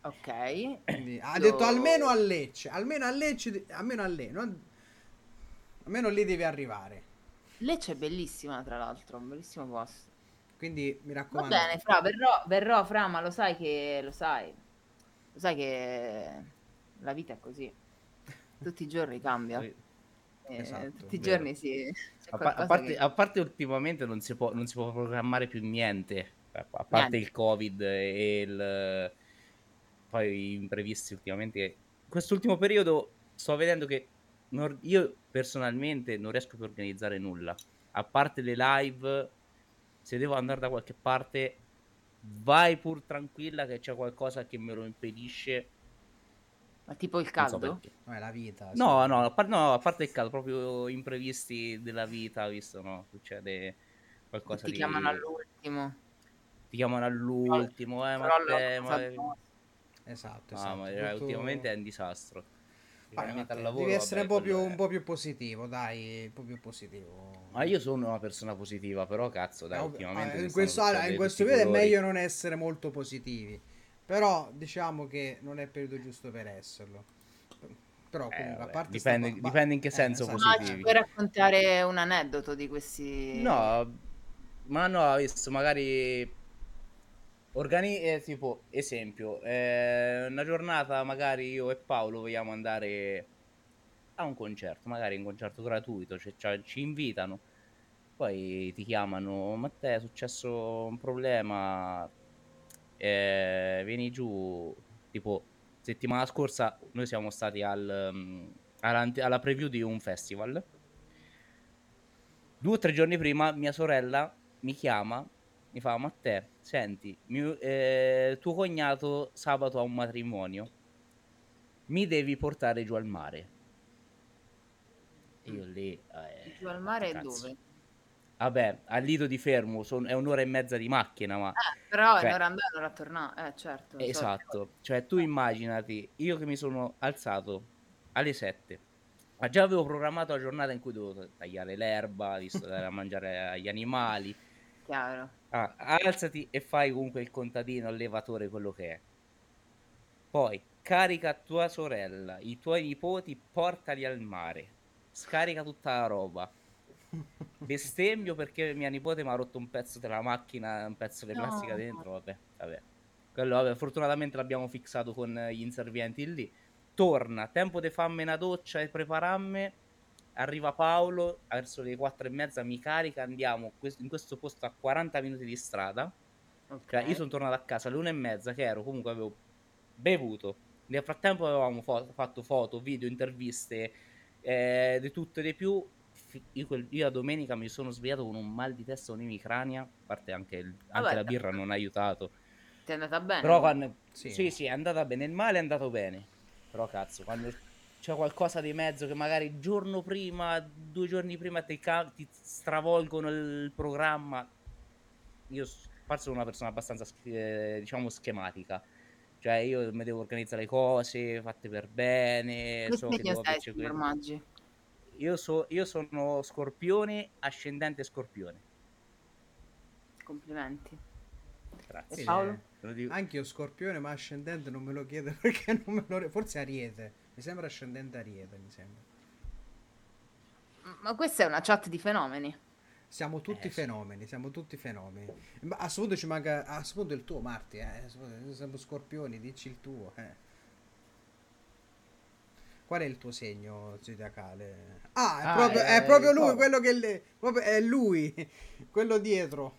Ok. Quindi, ha detto almeno a Lecce, almeno a Lecce, almeno a Lecce, non... almeno lì devi arrivare. Lecce è bellissima, tra l'altro, un bellissimo posto. Quindi mi raccomando. Va bene, Fra, verrò, verrò, Fra, ma lo sai che lo sai. Lo sai che la vita è così. Tutti i giorni cambia. Esatto, tutti i giorni sì. A, pa- a, parte, che... a, parte, ultimamente non si, può, non si può programmare più niente. A parte niente. il Covid e il poi imprevisti ultimamente. Quest'ultimo periodo sto vedendo che non, io personalmente non riesco più a organizzare nulla. A parte le live, se devo andare da qualche parte, vai pur tranquilla che c'è qualcosa che me lo impedisce. Ma tipo il caldo? So no, è la vita. No, no, a par- no, a parte il caldo, proprio imprevisti della vita, visto, no? Succede qualcosa ti di... Ti chiamano all'ultimo. Ti chiamano all'ultimo, eh, ma, te, ma... Esatto, esatto. Ah, ma tutto... ultimamente è un disastro. Ah, lavoro, devi essere vabbè, un, po più, un po' più positivo, dai, un po' più positivo. Ma io sono una persona positiva, però cazzo, dai, eh, ultimamente... in questo, in questo periodo è meglio non essere molto positivi, però diciamo che non è il periodo giusto per esserlo. Però eh, comunque, eh, a parte dipende, sta... dipende in che eh, senso esatto. positivi. No, ci puoi raccontare un aneddoto di questi... No, ma no, visto, magari Organi- eh, tipo, esempio, eh, una giornata magari io e Paolo vogliamo andare a un concerto, magari un concerto gratuito, cioè, cioè, ci invitano, poi ti chiamano, Matteo è successo un problema, eh, vieni giù, tipo, settimana scorsa noi siamo stati al, um, alla, alla preview di un festival, due o tre giorni prima mia sorella mi chiama mi fa Matteo, senti, mio, eh, tuo cognato sabato ha un matrimonio, mi devi portare giù al mare. io lì... Eh, giù al mare è dove? Vabbè, al Lido di Fermo son, è un'ora e mezza di macchina, ma... Eh, però cioè, è un'ora andare un'ora tornare, eh certo. Esatto, so. cioè tu immaginati, io che mi sono alzato alle 7, ma già avevo programmato la giornata in cui dovevo tagliare l'erba, visto da [LAUGHS] mangiare agli animali, chiaro. Ah, alzati e fai comunque il contadino, il levatore, quello che è. Poi carica tua sorella, i tuoi nipoti, portali al mare. Scarica tutta la roba. Bestemmio perché mia nipote mi ha rotto un pezzo della macchina, un pezzo di No. plastica dentro, vabbè, vabbè. Quello, vabbè, fortunatamente l'abbiamo fissato con gli inservienti lì. Torna, tempo di farmi una doccia e prepararmi. Arriva Paolo, verso le quattro e mezza mi carica, andiamo in questo posto a 40 minuti di strada. Ok. Cioè, io sono tornato a casa alle una e mezza, che ero comunque avevo bevuto. Nel frattempo avevamo fo- fatto foto, video, interviste, eh, di tutto e di più. Fi- Io, quel- io a domenica mi sono svegliato con un mal di testa, un'emicrania. A parte anche, il- anche Vabbè. la birra non ha aiutato. Ti è andata bene? Però quando... Sì. Sì. sì, è andata bene. Il male è andato bene. Però cazzo, quando c'è qualcosa di mezzo che magari il giorno prima, due giorni prima ti, ca- ti stravolgono il programma. Io sono una persona abbastanza, eh, diciamo, schematica. Cioè, io mi devo organizzare le cose fatte per bene. Che So che devo sei, averci signor que- Maggi? Io, so- io sono scorpione, ascendente scorpione. Complimenti. Grazie. Paolo? Anche io scorpione, ma ascendente non me lo chiede [LAUGHS] perché non me lo... Forse Ariete. Mi sembra ascendente Ariete, mi sembra. Ma questa è una chat di fenomeni. Siamo tutti Eh, sì. fenomeni, siamo tutti fenomeni. Ma a questo punto ci manca... A questo punto il tuo, Marti, eh. Siamo scorpioni, dici il tuo, eh. Qual è il tuo segno zodiacale? Ah, è, Ah, proprio, è è proprio lui, quello che... Le, proprio, è lui, [LAUGHS] quello dietro.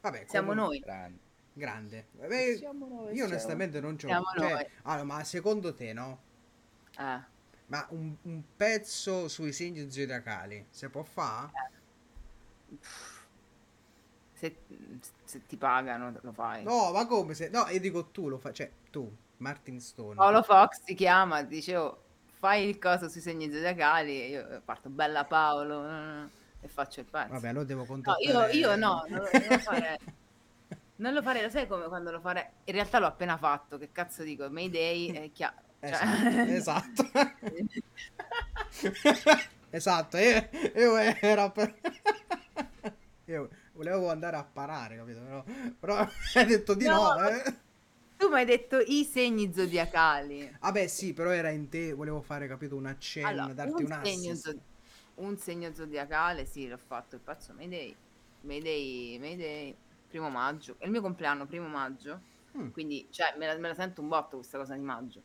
Vabbè, Siamo noi. Grande. Grande. Vabbè, Siamo noi, io siamo- onestamente non c'ho... Siamo cioè, noi. allora, ma secondo te, no? Eh. Ma un, un pezzo sui segni zodiacali si può fare? Se, se ti pagano lo fai. No, ma come se... No, io dico tu lo fai, cioè tu, Martin Stone. Paolo Fox ti chiama, dice oh, fai il coso sui segni zodiacali e io parto bella Paolo eh, e faccio il pezzo. Vabbè, allora devo No, contattare... io, io no, non lo, non lo farei. [LAUGHS] Non lo farei, lo sai come quando lo farei? In realtà l'ho appena fatto, che cazzo dico? Mayday è chiaro. Esatto, [LAUGHS] esatto. [LAUGHS] esatto, io, io ero per... io volevo andare a parare, capito? Però, però hai detto di no, No, eh. Tu mi hai detto i segni zodiacali. Vabbè, sì, però era in te, volevo fare, capito, un accenno, Allora, darti un, un, segno zo- un segno zodiacale, sì, l'ho fatto il pezzo Mayday. Mayday, Mayday, primo maggio. È il mio compleanno, primo maggio. Mm. Quindi, cioè, me la, me la sento un botto questa cosa di maggio.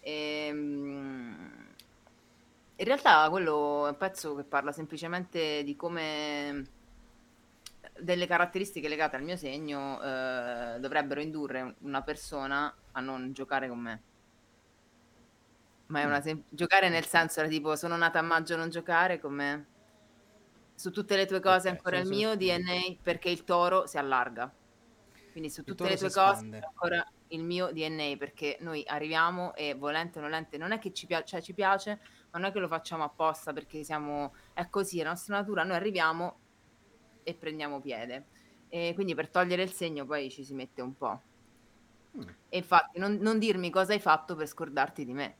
Ehm, in realtà quello è un pezzo che parla semplicemente di come delle caratteristiche legate al mio segno eh, dovrebbero indurre una persona a non giocare con me. Ma è una sem- giocare nel senso era tipo sono nata a maggio non giocare con me. Su tutte le tue cose Ok, ancora il mio DNA perché il toro si allarga. Quindi su tutte le tue cose ancora il mio DNA perché noi arriviamo e volente o nolente non è che ci piace, cioè ci piace, ma non è che lo facciamo apposta perché siamo è così, è la nostra natura, noi arriviamo e prendiamo piede. E quindi per togliere il segno poi ci si mette un po'. Mm. E infatti non, non dirmi cosa hai fatto per scordarti di me.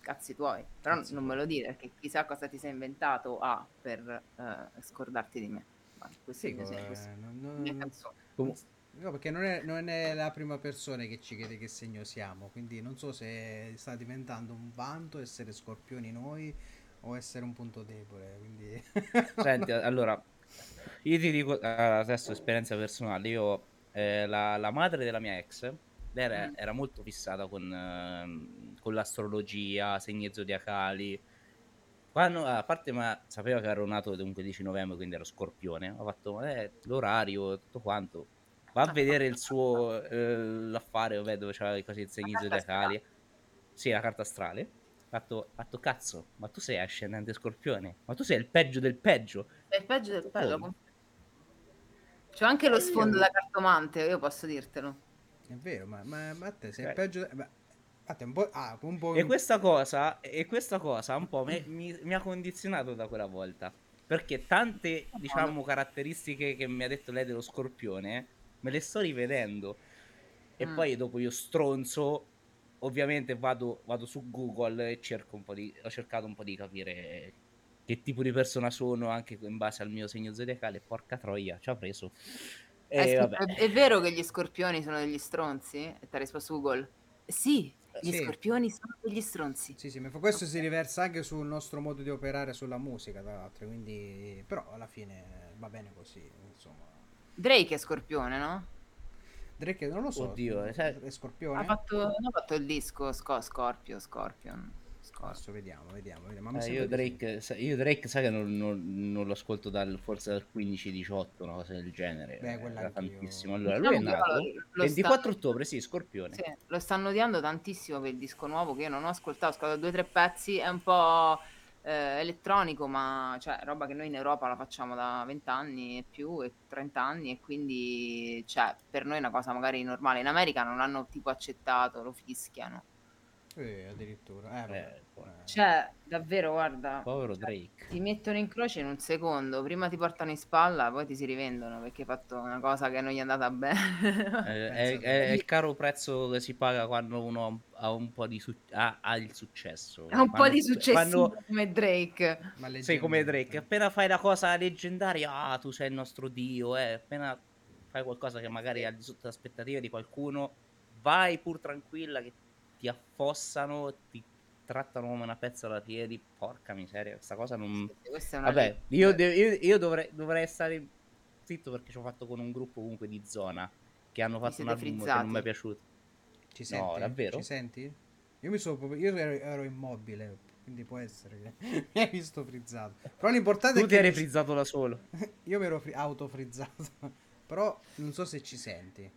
Cazzi tuoi. Però Cazzi non me lo dire perché chissà cosa ti sei inventato a per eh, scordarti di me. Ma questo è il mio non- mia canzone. Com- No, perché non è, non è la prima persona che ci chiede che segno siamo, quindi non so se sta diventando un vanto essere scorpioni noi o essere un punto debole, quindi... Senti, allora, io ti dico eh, adesso esperienza personale. Io, eh, la, la madre della mia ex, era, Mm. era molto fissata con, ehm, con l'astrologia, segni zodiacali. Quando, a parte, ma sapeva che ero nato un 15 novembre, quindi ero scorpione. Ho fatto eh, l'orario, tutto quanto. Va a vedere il suo eh, l'affare, vabbè, dove c'era le cose, i segni zodiacali. Sì, la carta astrale. Fatto, fatto, cazzo, ma tu sei ascendente scorpione. Ma tu sei il peggio del peggio. È il peggio del peggio. Come? C'ho anche lo Eh, sfondo da cartomante, io posso dirtelo. È vero, ma, ma, ma a te sei il peggio... Te un po'... Ah, un po'... E questa cosa, e questa cosa un po' mi, mi- mi ha condizionato da quella volta. Perché tante, diciamo, caratteristiche che mi ha detto lei dello scorpione, me le sto rivedendo. E Mm. poi dopo io stronzo, ovviamente vado, vado su Google e cerco un po' di, ho cercato un po' di capire che tipo di persona sono anche in base al mio segno zodiacale. Porca troia, ci ha preso. Hai E vabbè. è, è vero che gli scorpioni sono degli stronzi? E ti ha risposto Google. Sì, Gli Sì. scorpioni sono degli stronzi. Sì, sì, ma questo si riversa anche sul nostro modo di operare sulla musica, tra l'altro, quindi... Però alla fine va bene così, insomma. Drake è scorpione, no? Drake non lo so, Oddio, eh, sai- è Scorpione? Ha fatto, ha fatto il disco Sco- Scorpio, Scorpion. Scorpio. Adesso vediamo, vediamo, vediamo. ma Eh, io. Drake, sa- io Drake, sai che non, non- non lo ascolto dal, forse dal 15-18, una cosa del genere. Beh, quella Era tantissimo. Allora, lui è Diciamo nato lo 24 sta- ottobre, sì, Scorpione. Sì, lo stanno odiando tantissimo per il disco nuovo che io non ho ascoltato, ho ascoltato due o tre pezzi, è un po' eh, elettronico, ma cioè roba che noi in Europa la facciamo da 20 anni e più, e 30 anni, e quindi cioè, per noi è una cosa magari normale. In America non l'hanno tipo accettato, lo fischiano. Eh, addirittura. Eh. Eh, Eh. Cioè, davvero, guarda, Povero Drake. ti mettono in croce in un secondo, prima ti portano in spalla, poi ti si rivendono perché hai fatto una cosa che non gli è andata bene. Eh, [LAUGHS] è, Pensa è- è il caro prezzo che si paga quando uno ha un po' di su- ha, ha il successo. È un po' Quando- di successo quando- come Drake. Ma sei come leggendario. Drake, appena fai la cosa leggendaria, ah, tu sei il nostro dio, eh. appena fai qualcosa che magari è al di sotto delle aspettative di qualcuno, vai pur tranquilla che ti affossano, ti trattano come una pezza da piedi, porca miseria, questa cosa non... Questa è una Vabbè, io, de- io- io dovrei, dovrei stare zitto perché ci ho fatto con un gruppo comunque di zona che hanno fatto un album che non frizzati? mi è piaciuto. Ci No, senti? davvero? Ci senti? Io mi sono proprio... Io ero, ero immobile, quindi può essere che [LAUGHS] mi hai visto frizzato. Però l'importante Tu è ti che... eri mi- frizzato da solo. [LAUGHS] Io mi ero fri- autofrizzato. [LAUGHS] Però non so se ci senti.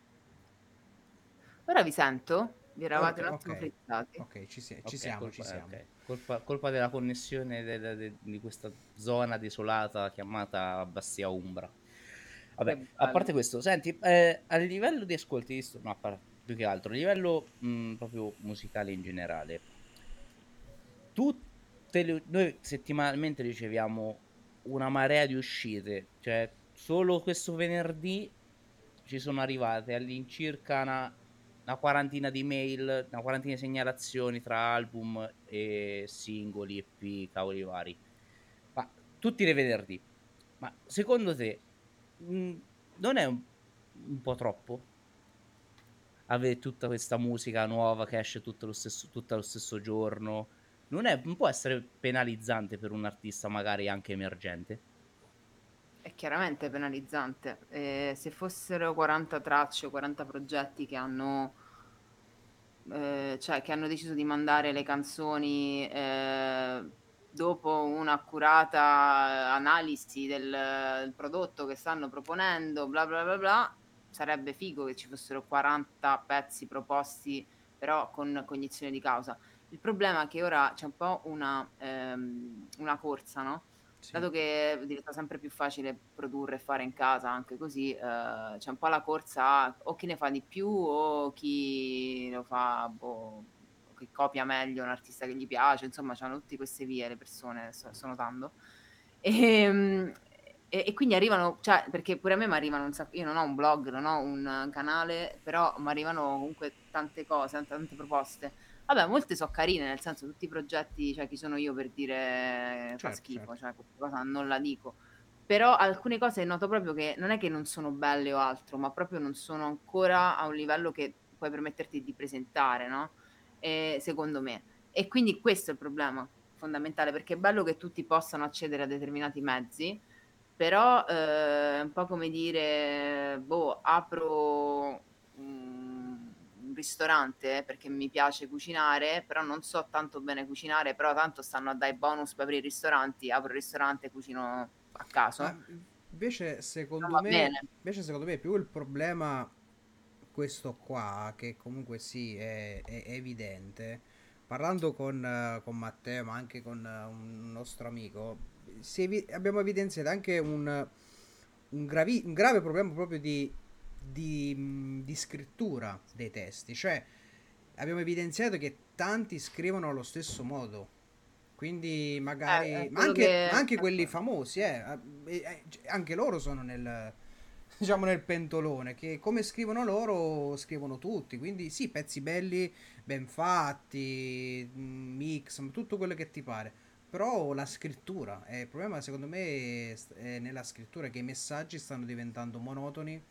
Ora vi sento? Vi eravate Ok, un attimo ok. frizzati. Ok, ci, si- ci Ok, siamo, colpa, ci siamo. ok. Colpa, colpa della connessione de- de- de- di questa zona desolata chiamata Bastia Umbra. Vabbè, a parte questo, senti, eh, a livello di ascolti, no, più che altro, a livello mh, proprio musicale in generale, tutte le- noi settimanalmente riceviamo una marea di uscite, cioè solo questo venerdì ci sono arrivate all'incirca una, una quarantina di mail, una quarantina di segnalazioni tra album e singoli, EP, cavoli vari. Ma tutti i venerdì. Ma secondo te mh, non è un, un po' troppo? Avere tutta questa musica nuova che esce tutto lo stesso, tutto lo stesso giorno. Non, è, non può essere penalizzante per un artista magari anche emergente? È chiaramente penalizzante. Eh, se fossero 40 tracce o 40 progetti che hanno, eh, cioè, che hanno deciso di mandare le canzoni eh, dopo un'accurata analisi del, del prodotto che stanno proponendo, bla bla bla bla, sarebbe figo che ci fossero 40 pezzi proposti, però con cognizione di causa. Il problema è che ora c'è un po' una, ehm, una corsa, no? Sì. Dato che diventa sempre più facile produrre e fare in casa anche così, eh, c'è un po' la corsa a o chi ne fa di più o chi lo fa, boh, che copia meglio un artista che gli piace, insomma, c'hanno tutte queste vie le persone, sto, sto notando. E, e- e quindi arrivano, cioè, perché pure a me mi arrivano un sacco, io non ho un blog, non ho un canale, però mi arrivano comunque tante cose, tante proposte. Vabbè, molte sono carine, nel senso tutti i progetti, cioè chi sono io per dire fa Certo, schifo, certo. cioè questa cosa non la dico. Però alcune cose noto proprio che non è che non sono belle o altro, ma proprio non sono ancora a un livello che puoi permetterti di presentare, no? E, secondo me. E quindi questo è il problema fondamentale, perché è bello che tutti possano accedere a determinati mezzi, però eh, è un po' come dire, boh, apro ristorante perché mi piace cucinare, però non so tanto bene cucinare, però tanto stanno a dare bonus per aprire i ristoranti, apro il ristorante e cucino a caso. Ma invece secondo me invece secondo me è più il problema questo qua che comunque sì è, è- evidente parlando con, con Matteo ma anche con un nostro amico evi- abbiamo evidenziato anche un, un, gravi- un grave problema proprio di, di, di scrittura dei testi. Cioè abbiamo evidenziato che tanti scrivono allo stesso modo. Quindi magari Eh, è ma anche, che- anche quelli famosi eh, eh, eh, anche loro sono nel [LAUGHS] diciamo nel pentolone che come scrivono loro scrivono tutti. Quindi sì pezzi belli ben fatti mm, mix tutto quello che ti pare. Però la scrittura eh, il problema secondo me è nella scrittura che i messaggi stanno diventando monotoni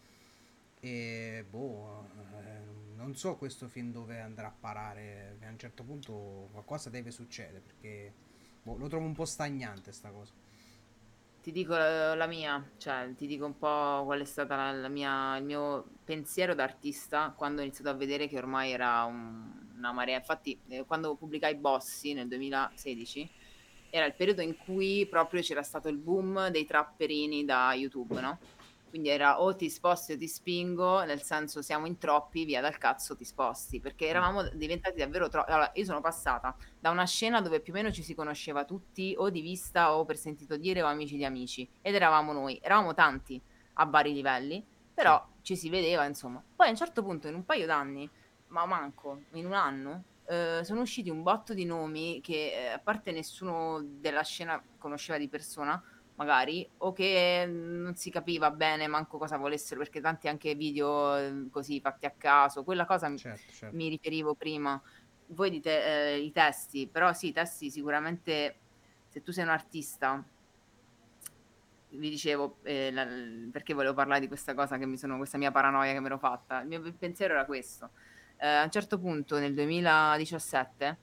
E boh, eh, non so questo film dove andrà a parare. A un certo punto qualcosa deve succedere perché boh, lo trovo un po' stagnante sta cosa. Ti dico la, la mia, cioè ti dico un po' qual è mia, il mio pensiero da artista quando ho iniziato a vedere che ormai era un- una marea. Infatti, eh, quando pubblicai Bossi nel 2016, era il periodo in cui proprio c'era stato il boom dei trapperini da YouTube, no? Quindi era o ti sposti o ti spingo, nel senso siamo in troppi, via dal cazzo ti sposti, perché eravamo diventati davvero troppi. Allora, io sono passata da una scena dove più o meno ci si conosceva tutti, o di vista o per sentito dire o amici di amici, ed eravamo noi, eravamo tanti a vari livelli, però ci si vedeva, insomma. Poi a un certo punto, in un paio d'anni, ma manco, in un anno, eh, sono usciti un botto di nomi che eh, a parte nessuno della scena conosceva di persona, magari, o che non si capiva bene manco cosa volessero, perché tanti anche video eh, così fatti a caso, quella cosa mi, Certo, certo. mi riferivo prima. Voi dite eh, i testi, però sì, i testi sicuramente, se tu sei un artista, vi dicevo, eh, la- perché volevo parlare di questa cosa che mi sono, questa mia paranoia che mi ero fatta. Il mio pensiero era questo. Eh, a un certo punto, nel 2017,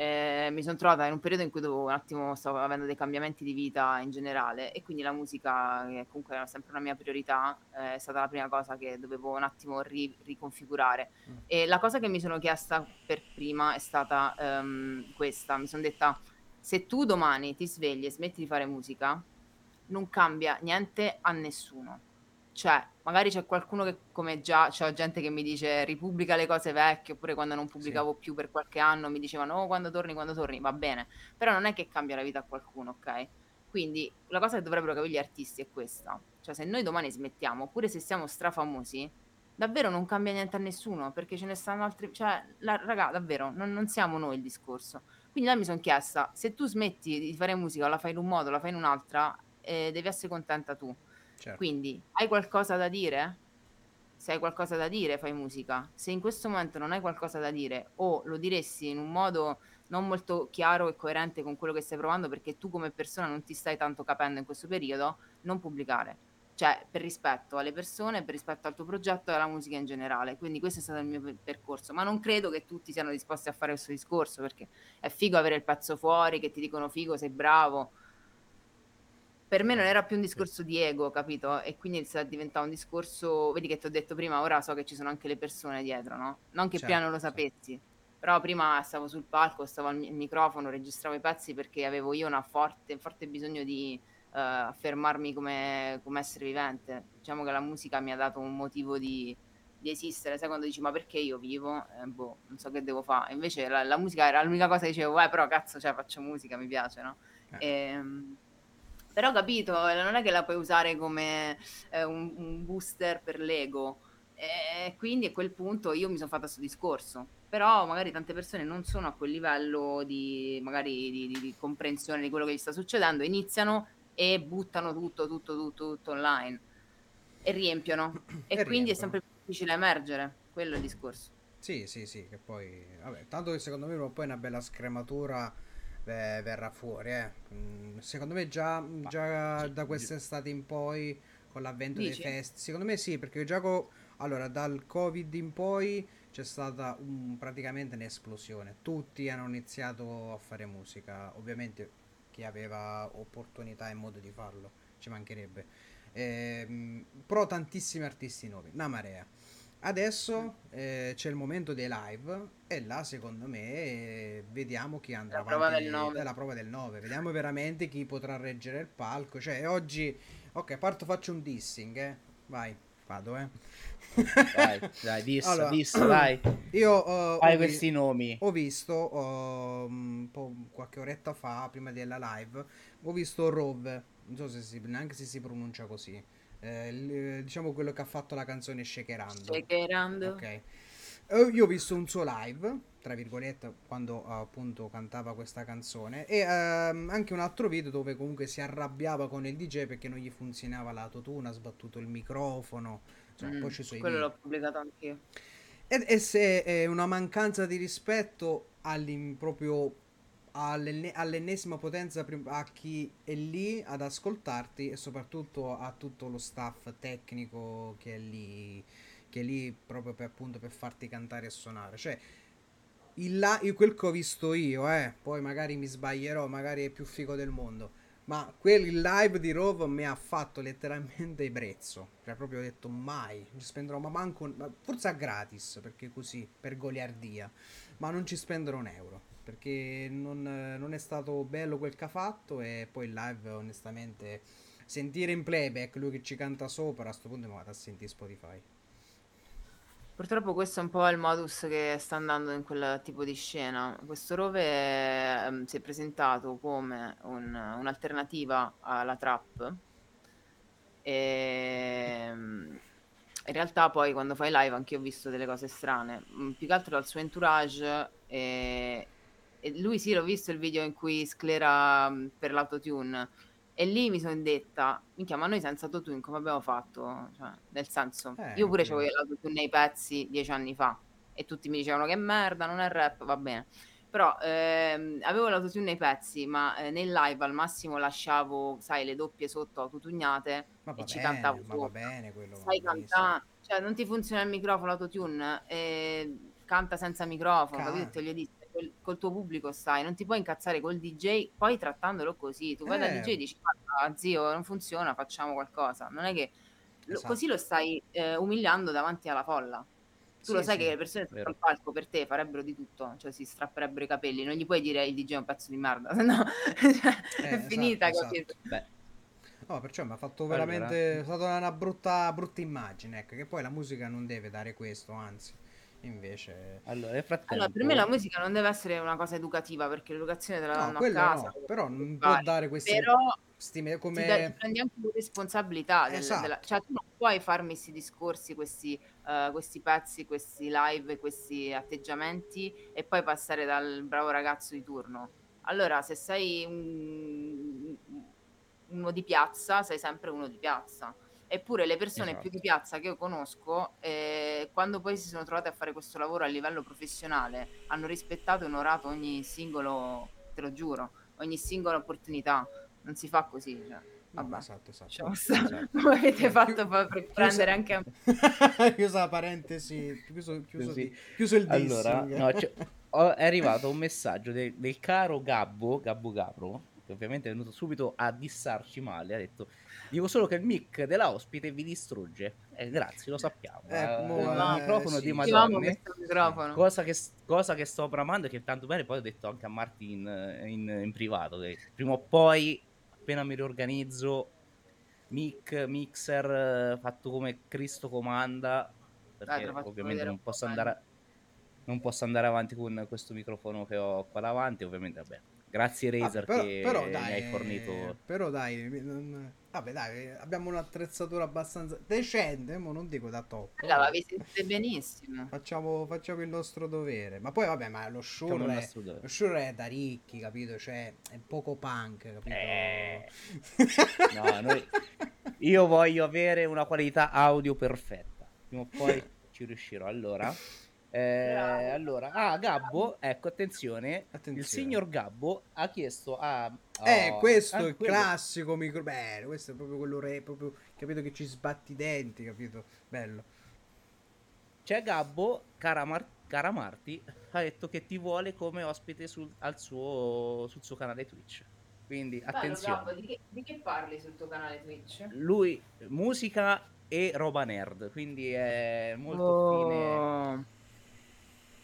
eh, mi sono trovata in un periodo in cui dovevo un attimo, stavo avendo dei cambiamenti di vita in generale e quindi la musica, che comunque era sempre una mia priorità, eh, è stata la prima cosa che dovevo un attimo ri- riconfigurare. Mm. E la cosa che mi sono chiesta per prima è stata ehm, questa, mi sono detta, se tu domani ti svegli e smetti di fare musica, non cambia niente a nessuno. Cioè, magari c'è qualcuno che, come già, c'è gente che mi dice ripubblica le cose vecchie, oppure quando non Sì, pubblicavo più per qualche anno mi dicevano, oh, quando torni, quando torni, va bene. Però non è che cambia la vita a qualcuno, ok? Quindi la cosa che dovrebbero capire gli artisti è questa. Cioè, se noi domani smettiamo, oppure se siamo strafamosi, davvero non cambia niente a nessuno, perché ce ne stanno altri... Cioè, la, raga, davvero, non, non siamo noi il discorso. Quindi là mi sono chiesta, se tu smetti di fare musica, la fai in un modo, la fai in un'altra, eh, devi essere contenta tu. Certo. Quindi, hai qualcosa da dire? Se hai qualcosa da dire, fai musica. Se in questo momento non hai qualcosa da dire o lo diresti in un modo non molto chiaro e coerente con quello che stai provando perché tu come persona non ti stai tanto capendo in questo periodo, non pubblicare. Cioè, per rispetto alle persone, per rispetto al tuo progetto e alla musica in generale. Quindi questo è stato il mio per- percorso. Ma non credo che tutti siano disposti a fare questo discorso perché è figo avere il pezzo fuori, che ti dicono figo, sei bravo per me non era più un discorso di ego, capito? E quindi sta diventando un discorso, vedi che ti ho detto prima, ora so che ci sono anche le persone dietro, no? Non che prima non lo Certo, certo. sapessi, però prima stavo sul palco, stavo al mi- microfono, registravo i pezzi perché avevo io una forte, un forte bisogno di eh, affermarmi come, come essere vivente. Diciamo che la musica mi ha dato un motivo di, di esistere, sai quando dici ma perché io vivo? Eh, boh, non so che devo fare. Invece la, la musica era l'unica cosa che dicevo, eh però cazzo, cioè faccio musica, mi piace, no? Eh, Ehm, però capito, eh, non è che la puoi usare come eh, un, un booster per l'ego. E quindi a quel punto io mi sono fatta questo discorso. Però magari tante persone non sono a quel livello di, magari di, di- di comprensione di quello che gli sta succedendo, iniziano e buttano tutto, tutto, tutto, tutto online e riempiono. e E quindi è riempiono. sempre più difficile emergere. Quello è il discorso. Sì, sì, sì, che poi, vabbè, tanto che secondo me poi una bella scrematura eh, verrà fuori, eh. Mm, Secondo me già, già gi- da quest'estate in poi, con l'avvento dei Dici? fest, secondo me sì, perché già co- allora, dal Covid in poi c'è stata un- praticamente un'esplosione. Tutti hanno iniziato a fare musica, ovviamente chi aveva opportunità e modo di farlo, ci mancherebbe. Ehm, però tantissimi artisti nuovi, una marea. Adesso eh, c'è il momento dei live e là secondo me eh, vediamo chi andrà La prova avanti del 9. è la prova del 9 vediamo veramente chi potrà reggere il palco cioè oggi ok parto faccio un dissing eh. vai vado eh Dai, dai, dissa, allora dissa, [CLEARS THROAT] dai. io eh, Fai ho, vi- questi nomi. ho visto ho, un po' qualche oretta fa prima della live ho visto Rove non so se si, neanche se si pronuncia così eh, il- diciamo quello che ha fatto la canzone Shakerando Shakerando. Ok. Eh, Io ho visto un suo live, tra virgolette, quando eh, appunto cantava questa canzone e ehm, anche un altro video dove comunque si arrabbiava con il DJ perché non gli funzionava l'autotune, ha sbattuto il microfono, insomma, Mm, poi ci suoi quello video. l'ho pubblicato anch'io. Ed e se è una mancanza di rispetto all'in- proprio all'enne- all'ennesima potenza a chi è lì ad ascoltarti e soprattutto a tutto lo staff tecnico che è lì, che è lì proprio per, appunto per farti cantare e suonare. Cioè, il la- quel che ho visto io, eh, poi magari mi sbaglierò, magari è più figo del mondo. Ma quel live di Rove mi ha fatto letteralmente ebbrezzo. Cioè, proprio ho detto mai. Ci spenderò ma manco. ma forse a gratis, perché così, per goliardia. Ma non ci spenderò un euro. Perché non, non è stato bello quel che ha fatto. E poi il live, onestamente, sentire in playback lui che ci canta sopra, a sto punto mi vado a sentire Spotify. Purtroppo questo è un po' il modus che sta andando in quel tipo di scena. Questo Rove ehm, si è presentato come un- un'alternativa alla trap. E in realtà poi quando fai live anche io ho visto delle cose strane, Mm, più che altro dal suo entourage. E, e lui sì, l'ho visto il video in cui sclera mm, per l'autotune. E lì mi sono detta, minchia, ma noi senza autotune come abbiamo fatto? Cioè, nel senso, Eh, io pure sì. c'avevo l'autotune nei pezzi dieci anni fa e tutti mi dicevano che merda, non è rap, va bene. Però ehm, avevo l'autotune nei pezzi, ma eh, nel live al massimo lasciavo, sai, le doppie sotto autotugnate Ma e ci bene, cantavo ma va bene quello. benissimo. cantando, cioè non ti funziona il microfono autotune, eh, canta senza microfono, Ca- capito? Te gli dici, col, col tuo pubblico stai, non ti puoi incazzare col DJ, poi trattandolo così. Tu vai dal Eh. DJ e dici, "Guarda, zio, non funziona, facciamo qualcosa. Non è che lo- Esatto. così lo stai eh, umiliando davanti alla folla. Tu lo Sì, sai sì, che le persone sul palco per te farebbero di tutto, cioè si strapperebbero i capelli, non gli puoi dire il DJ è un pezzo di merda, [LAUGHS] se no cioè, Eh, è finita, esatto, capito? Beh, No, perciò mi ha fatto Allora. veramente. È stata una brutta, brutta immagine. Ecco, che poi la musica non deve dare questo, anzi, invece. allora, nel frattempo... Allora, per me la musica non deve essere una cosa educativa perché l'educazione te la No, danno a quello casa. no, però non può dare questi. Però sti me- ti, come. prendi anche la responsabilità del- Esatto. della, cioè tu non puoi farmi questi discorsi, questi, eh, questi pezzi, questi live, questi atteggiamenti e poi passare dal bravo ragazzo di turno. Allora, se sei un- uno di piazza, sei sempre uno di piazza. Eppure le persone Esatto. più di piazza che io conosco, eh, quando poi si sono trovate a fare questo lavoro a livello professionale, hanno rispettato e onorato ogni singolo, te lo giuro, ogni singola opportunità. Non si fa così. Cioè. No, Vabbè. esatto, esatto. Stare. Esatto. Come [LAUGHS] avete Eh, fatto per chiusa- prendere anche a [LAUGHS] chiusa la parentesi, chiuso, chiuso, di- chiuso il Allora, dissing. no, c'è- ho- è [LAUGHS] arrivato un messaggio de- del caro Gabbo, Gabbo Gabro, che ovviamente è venuto subito a dissarci male, ha detto dico solo che il mic della ospite vi distrugge. Eh, grazie, lo sappiamo. Eh, Eh, mo, il eh, microfono sì, di Madonna. Cosa che, cosa che sto bramando e che tanto bene poi ho detto anche a Marti in, in- in privato che prima o poi appena mi riorganizzo mic, mixer eh, fatto come Cristo comanda Dai, perché faccio ovviamente non posso andare non posso andare avanti con questo microfono che ho qua davanti ovviamente vabbè grazie Ah, Razer però, che però mi dai, hai fornito però dai, non- vabbè dai, abbiamo un'attrezzatura abbastanza decente, mo non dico da top. La vi sentite benissimo. Facciamo, facciamo il nostro dovere. Ma poi vabbè, ma lo Shure, è, lo Shure è da ricchi, capito? Cioè, è poco punk, capito? Eh. No, noi- io voglio avere una qualità audio perfetta. Prima o poi [LAUGHS] ci riuscirò. Allora, eh, allora, ah, Gabbo, ecco, attenzione. Attenzione. Il signor Gabbo ha chiesto a. Eh, oh, questo ah, è il quello- classico micro... Bello, questo è proprio quello re, proprio, capito che ci sbatti i denti, capito? Bello. C'è Gabbo, cara, Mar- cara Marti, ha detto che ti vuole come ospite sul, al suo, sul suo canale Twitch. Quindi attenzione. di, che, di che parli sul tuo canale Twitch? Lui, musica e roba nerd, quindi è molto Oh. fine.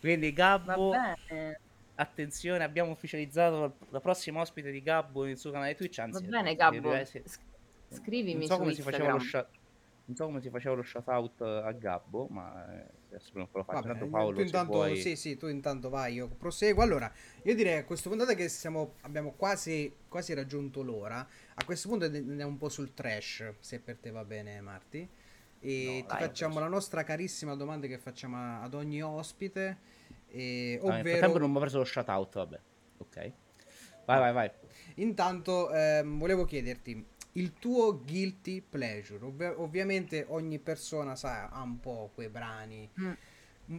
Quindi Va Gabbo, bene, attenzione, abbiamo ufficializzato la prossima ospite di Gabbo nel suo canale Twitch. va Anzi, bene se Gabbo. riusci- S- Scrivimi non so su come si faceva lo Instagram. shout, non so come si faceva lo shout out a Gabbo, ma eh, adesso poi lo faccio. Vabbè, Intanto Paolo, tu se intanto, vuoi- sì, sì, tu intanto vai, io proseguo. Allora, io direi a questo punto che siamo, abbiamo quasi, quasi raggiunto l'ora. A questo punto andiamo un po' sul trash, se per te va bene, Marti. E No, ti dai, facciamo la nostra carissima domanda che facciamo ad ogni ospite. E, Ah, nel ovvero, frattempo non mi ha preso lo shout out, vabbè. Ok. Vai, vai, vai. Intanto ehm, volevo chiederti il tuo guilty pleasure. Ovvi- ovviamente ogni persona sa, ha un po' quei brani, Mm.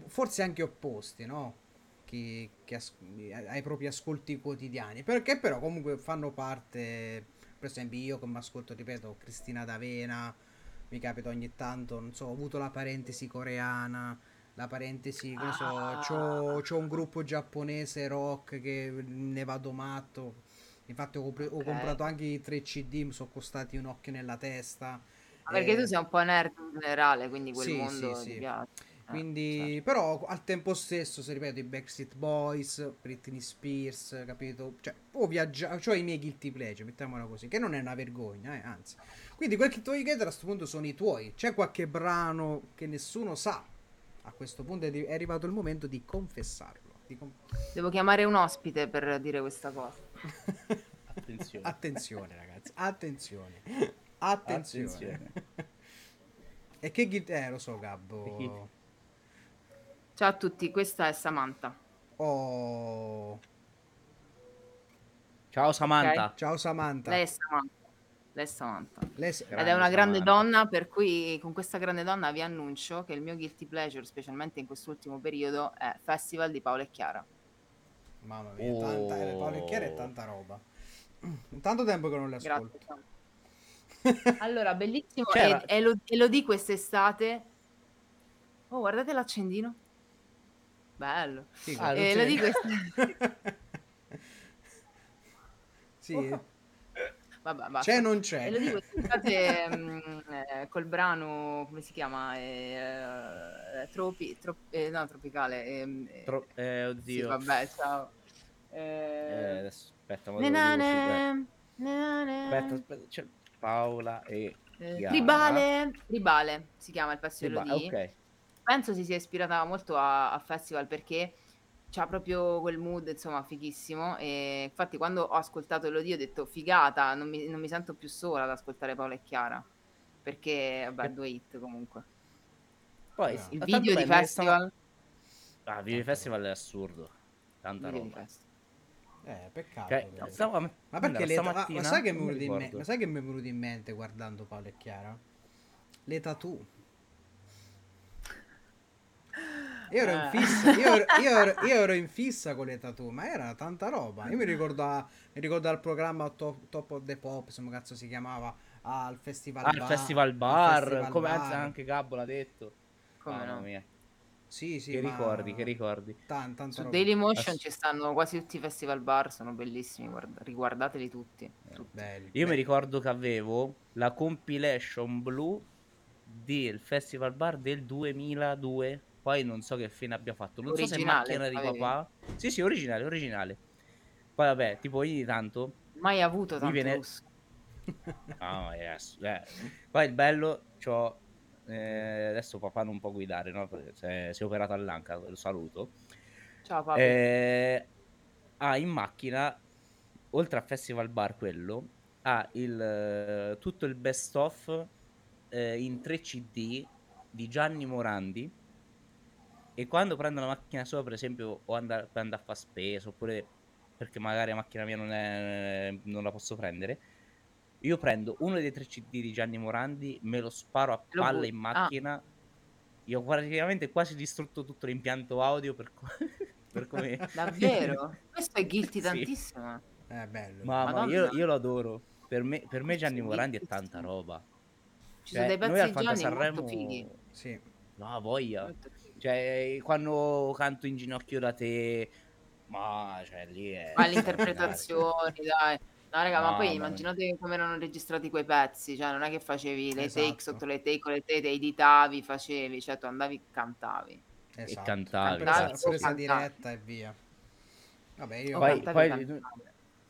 forse anche opposti, no? chi, chi as- ai propri ascolti quotidiani, perché però comunque fanno parte, per esempio io come ascolto, ripeto, Cristina D'Avena, mi capita ogni tanto, non so, ho avuto la parentesi coreana, la parentesi, che ne so, Ah. c'ho, c'ho un gruppo giapponese rock che ne vado matto, infatti ho, compre- ho comprato anche i 3 CD, mi sono costati un occhio nella testa. Ma Perché eh, tu sei un po' nerd in generale, quindi quel Sì, mondo sì, sì. piace. Eh, Quindi, certo. però al tempo stesso, se ripeto, i Backstreet Boys, Britney Spears, capito? Cioè, ho viaggiato, cioè i miei guilty pleasure, mettiamola così, che non è una vergogna, eh, anzi. Quindi quel che tu vuoi chiedere a questo punto sono i tuoi. C'è qualche brano che nessuno sa. A questo punto è, arrivato il momento di confessarlo. Di con- Devo chiamare un ospite per dire questa cosa. Attenzione. attenzione, ragazzi, attenzione. Attenzione. Attenzione. e che guilty... Eh, lo so, Gabbo. Ciao a tutti, questa è Samantha. Oh... Ciao Samantha. Ciao Samantha. Lei è Samantha. Lei è Samantha. Lei- Ed Grande è una grande Samantha. donna, per cui con questa grande donna vi annuncio che il mio guilty pleasure, specialmente in quest'ultimo periodo, è Festival di Paolo e Chiara. Mamma mia, tanta, eh, Paolo e Chiara è Oh. tanta roba. [CLEARS THROAT] Tanto tempo che non le ascolto. Grazie. [LAUGHS] Allora, bellissimo. E, e lo, e lo di quest'estate. Oh, guardate l'accendino. Bello. Figo. Ah, E si lo di quest- [LAUGHS] sì, Vabbè, basta. c'è o non c'è. E lo dico quest'estate mm, eh, col brano, come si chiama? Eh, eh, tropi, trop- eh, no, tropicale. ehm, eh, Tro- eh, sì, oddio. vabbè, ciao. Eh, Eh, adesso, aspetta, ma nenane, nenane, Aspetta, aspetta, c'è Paola e eh, Chiara. Tribale, Tribale si chiama il pezzo di ok. Penso si sia ispirata molto a, a Festival perché c'ha proprio quel mood, insomma, fighissimo. E infatti, quando ho ascoltato Elodie, ho detto figata, non mi, non mi sento più sola ad ascoltare Paola e Chiara. Perché, vabbè, due hit comunque. Poi Ah. Il ma video tanto di bene, festival. stava- Ah, il video di festival è assurdo. Tanta video roba. Eh, peccato. Cioè, stavo- Ma perché l'età... stamattina ma, sai che mi è non mi venuto in me- ricordo. ma sai che mi è venuto in mente guardando Paolo e Chiara? Le tattoo. Io ero, in Eh. fissa, io, ero, io ero- io ero in fissa con le tattoo, ma era tanta roba. Io mi ricordo, a- mi ricordo al programma Top, Top of the Pop, come cazzo si chiamava, al Festival Ah, Bar. Festival al Bar, Festival come Bar. anche Gabbo l'ha detto. Come Mamma no? mia. Sì, sì, che ma- ricordi, che ricordi. Tan- tanta Su roba. Dailymotion Ass- ci stanno quasi tutti i festival bar, sono bellissimi, guarda- riguardateli tutti. tutti. Belli. Io Beh, mi ricordo che avevo la compilation blu del Festival Bar del 2002. Poi non so che fine abbia fatto. Non so se Originale, macchina di avevi? papà. Sì, sì, originale, originale. Poi vabbè, tipo ogni tanto Mai avuto tanto viene- lusso. Ah, yes, eh. Poi il bello, c'ho, eh, adesso papà non può guidare, no? Perché si è, si è operato all'anca, lo saluto. Ciao Paolo. Eh, ha in macchina, oltre a Festival Bar quello, ha il, eh, tutto il best of eh, in 3 CD di Gianni Morandi. E quando prendo la macchina sua, per esempio, o andare, per andare a fare spesa, oppure perché magari la macchina mia non, è, non la posso prendere, io prendo uno dei tre CD di Gianni Morandi, me lo sparo a palle butti. in Ah. macchina. Io ho praticamente quasi distrutto tutto l'impianto audio per, co- [LAUGHS] per come... [LAUGHS] Davvero? Questo è guilty [LAUGHS] Sì. tantissimo. È bello. Mamma, Madonna. io, io lo adoro. Per me, per me Gianni Morandi è tanta roba. Ci sono dei Cioè, pezzi noi di Gianni molto Sanremo... fighi. Sì. No, voglia. Molto fighi. Cioè, quando canto in ginocchio da te... Ma, cioè, lì è... Ma le [LAUGHS] interpretazioni, dai. No, raga, ma Mamma poi immaginate come erano registrati quei pezzi, cioè non è che facevi le take Esatto. sotto le take, con le take, te editavi, facevi, cioè tu andavi, cantavi. Esatto. cantavi, Presa, cazzo. presa Cantavi. diretta e via. Vabbè, io... Poi, cantavi, poi, cantavi.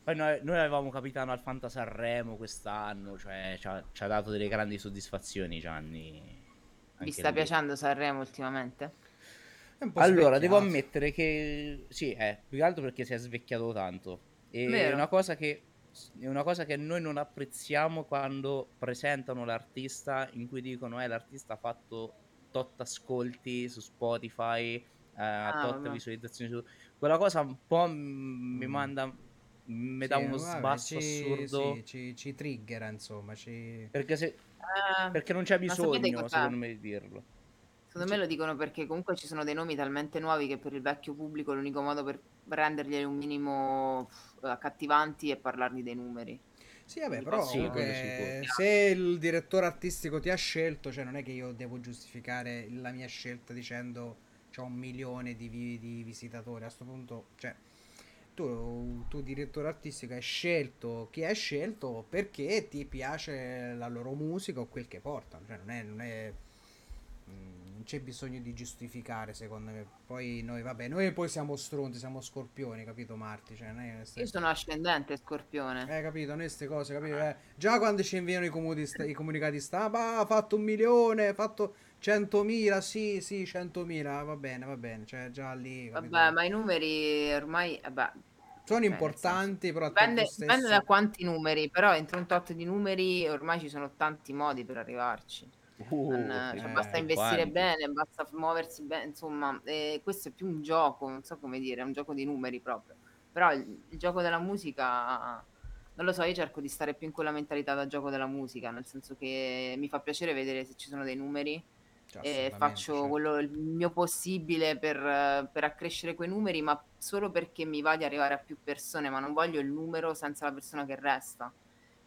poi noi, noi avevamo capitano al Fanta Sanremo quest'anno, cioè ci ha, ci ha dato delle grandi soddisfazioni Gianni. Vi sta piacendo Sanremo ultimamente? è un po' Allora, devo ammettere che sì, è più che altro perché si è svecchiato tanto. E è una cosa che è una cosa che noi non apprezziamo quando presentano l'artista in cui dicono eh l'artista ha fatto tot ascolti su Spotify, eh, Ah, tot vabbè. visualizzazioni su quella cosa un po' mi Mm. manda mi Sì, dà uno vabbè, sbasso ci- assurdo sì, ci, ci triggera, insomma. Ci... perché, se, Eh, perché non c'è bisogno secondo me di dirlo. Secondo me lo dicono perché comunque ci sono dei nomi talmente nuovi che per il vecchio pubblico l'unico modo per renderli un minimo accattivanti è parlargli dei numeri. Sì, vabbè, però Sì, sicuro. se il direttore artistico ti ha scelto, cioè non è che io devo giustificare la mia scelta dicendo c'ho un milione di, vi- di visitatori. A sto punto, cioè, tu, tu direttore artistico hai scelto chi hai scelto perché ti piace la loro musica o quel che portano. Cioè, non è, non è- mm, non c'è bisogno di giustificare, secondo me. Poi noi, vabbè, noi poi siamo stronzi, siamo scorpioni, capito Marti? Cioè, è- Io sono ascendente scorpione. eh, capito, noi queste cose, capito? Eh, già quando ci inviano i, comuni- i comunicati stampa, ha fatto un milione, ha fatto 100.000, sì, sì, 100.000, va bene, va bene, cioè già lì, capito? Vabbè, ma i numeri ormai, vabbè, Sono cioè, importanti, però dipende, tempo dipende stesso... da quanti numeri, però entro un tot di numeri ormai ci sono tanti modi per arrivarci. Uh, Non- cioè, eh, basta investire quanti. bene, basta muoversi bene, insomma, eh, questo è più un gioco, non so come dire, è un gioco di numeri proprio. Però il, il gioco della musica, non lo so, io cerco di stare più in quella mentalità da gioco della musica, nel senso che mi fa piacere vedere se ci sono dei numeri Cioè, e faccio quello il mio possibile per, per accrescere quei numeri, ma solo perché mi va di arrivare a più persone, ma non voglio il numero senza la persona che resta.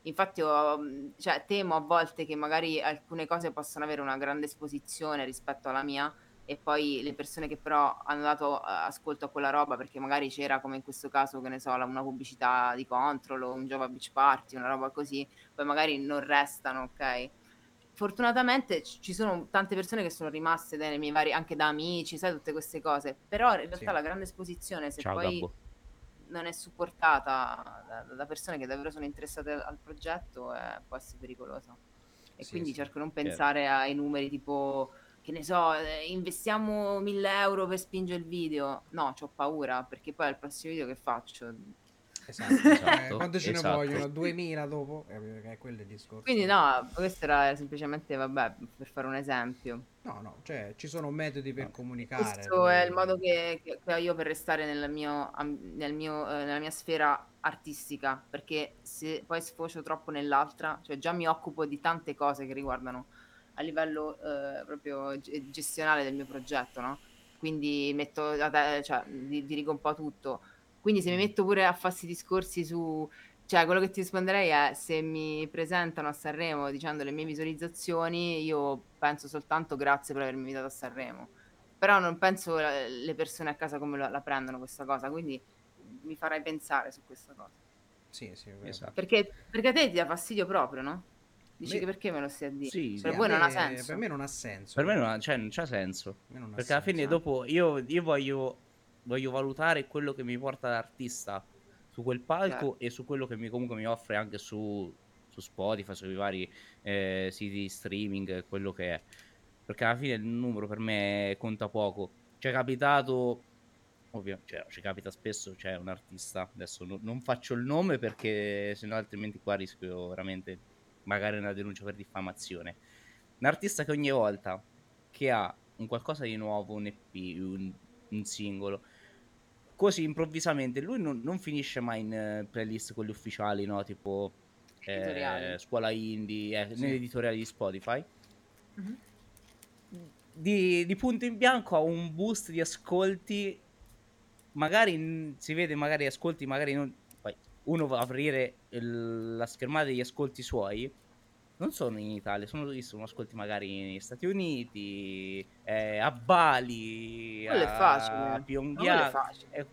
Infatti, ho, mh, cioè, temo a volte che magari alcune cose possano avere una grande esposizione rispetto alla mia e poi le persone che però hanno dato eh, ascolto a quella roba perché magari c'era, come in questo caso, che ne so, una pubblicità di Control o un Java Beach Party, una roba così, poi magari non restano, ok? Fortunatamente ci sono tante persone che sono rimaste nei miei vari, anche da amici, sai, tutte queste cose, però in realtà Sì. la grande esposizione, se Ciao poi Gabbo. non è supportata da, da persone che davvero sono interessate al, al progetto, eh, può essere pericolosa. E Sì, quindi sì. cerco di non pensare ai numeri tipo, che ne so, eh, investiamo 1000 euro per spingere il video. No, ho paura, perché poi al prossimo video che faccio? Esatto, Esatto, eh, quanto ce esatto. ne vogliono? 2000 dopo? Eh, è quello il discorso. Quindi no, questo era semplicemente, vabbè, per fare un esempio. No, no, cioè ci sono metodi per No. comunicare. Questo è il modo che, che- che ho io per restare nel mio, nel mio, eh, nella mia sfera artistica, perché se poi sfocio troppo nell'altra, cioè già mi occupo di tante cose che riguardano a livello eh, proprio ge- gestionale del mio progetto, no? Quindi metto, cioè, di- dirigo un po' tutto. Quindi se mi metto pure a farsi discorsi su... Cioè, quello che ti risponderei è se mi presentano a Sanremo dicendo le mie visualizzazioni, io penso soltanto grazie per avermi invitato a Sanremo però non penso eh, le persone a casa come la, la prendono questa cosa, quindi mi farai pensare su questa cosa. Sì, sì. Esatto. Perché, perché a te ti dà fastidio proprio, no? Dici Me- che perché me lo stai a dire? Sì, per Sì, voi a non me- ha senso. Per me non ha senso. Per me non, ha- cioè, non c'ha senso. Per me non ha Perché alla fine senso. dopo io, io voglio, voglio valutare quello che mi porta l'artista su quel palco Certo. e su quello che mi, comunque mi offre anche su, su Spotify, sui vari eh, siti di streaming, quello che è. Perché alla fine il numero per me conta poco. Ci è capitato, ovvio, cioè, ci capita spesso, c'è un artista, adesso no- non faccio il nome perché sennò altrimenti qua rischio veramente magari una denuncia per diffamazione. Un artista che ogni volta che ha un qualcosa di nuovo, un EP, un, un singolo, così improvvisamente lui non, non finisce mai in eh, playlist quelli ufficiali, no? Tipo eh, scuola indie, eh, Sì. negli editoriali di Spotify. Mhm. Di, di punto in bianco ha un boost di ascolti, magari in- si vede, magari ascolti, magari non. Poi uno va a aprire il- la schermata degli ascolti suoi. Non sono in Italia, sono, sono ascolti magari negli Stati Uniti, eh, a Bali, Quello è a facile. Ma quello è Pyongyang. facile. E,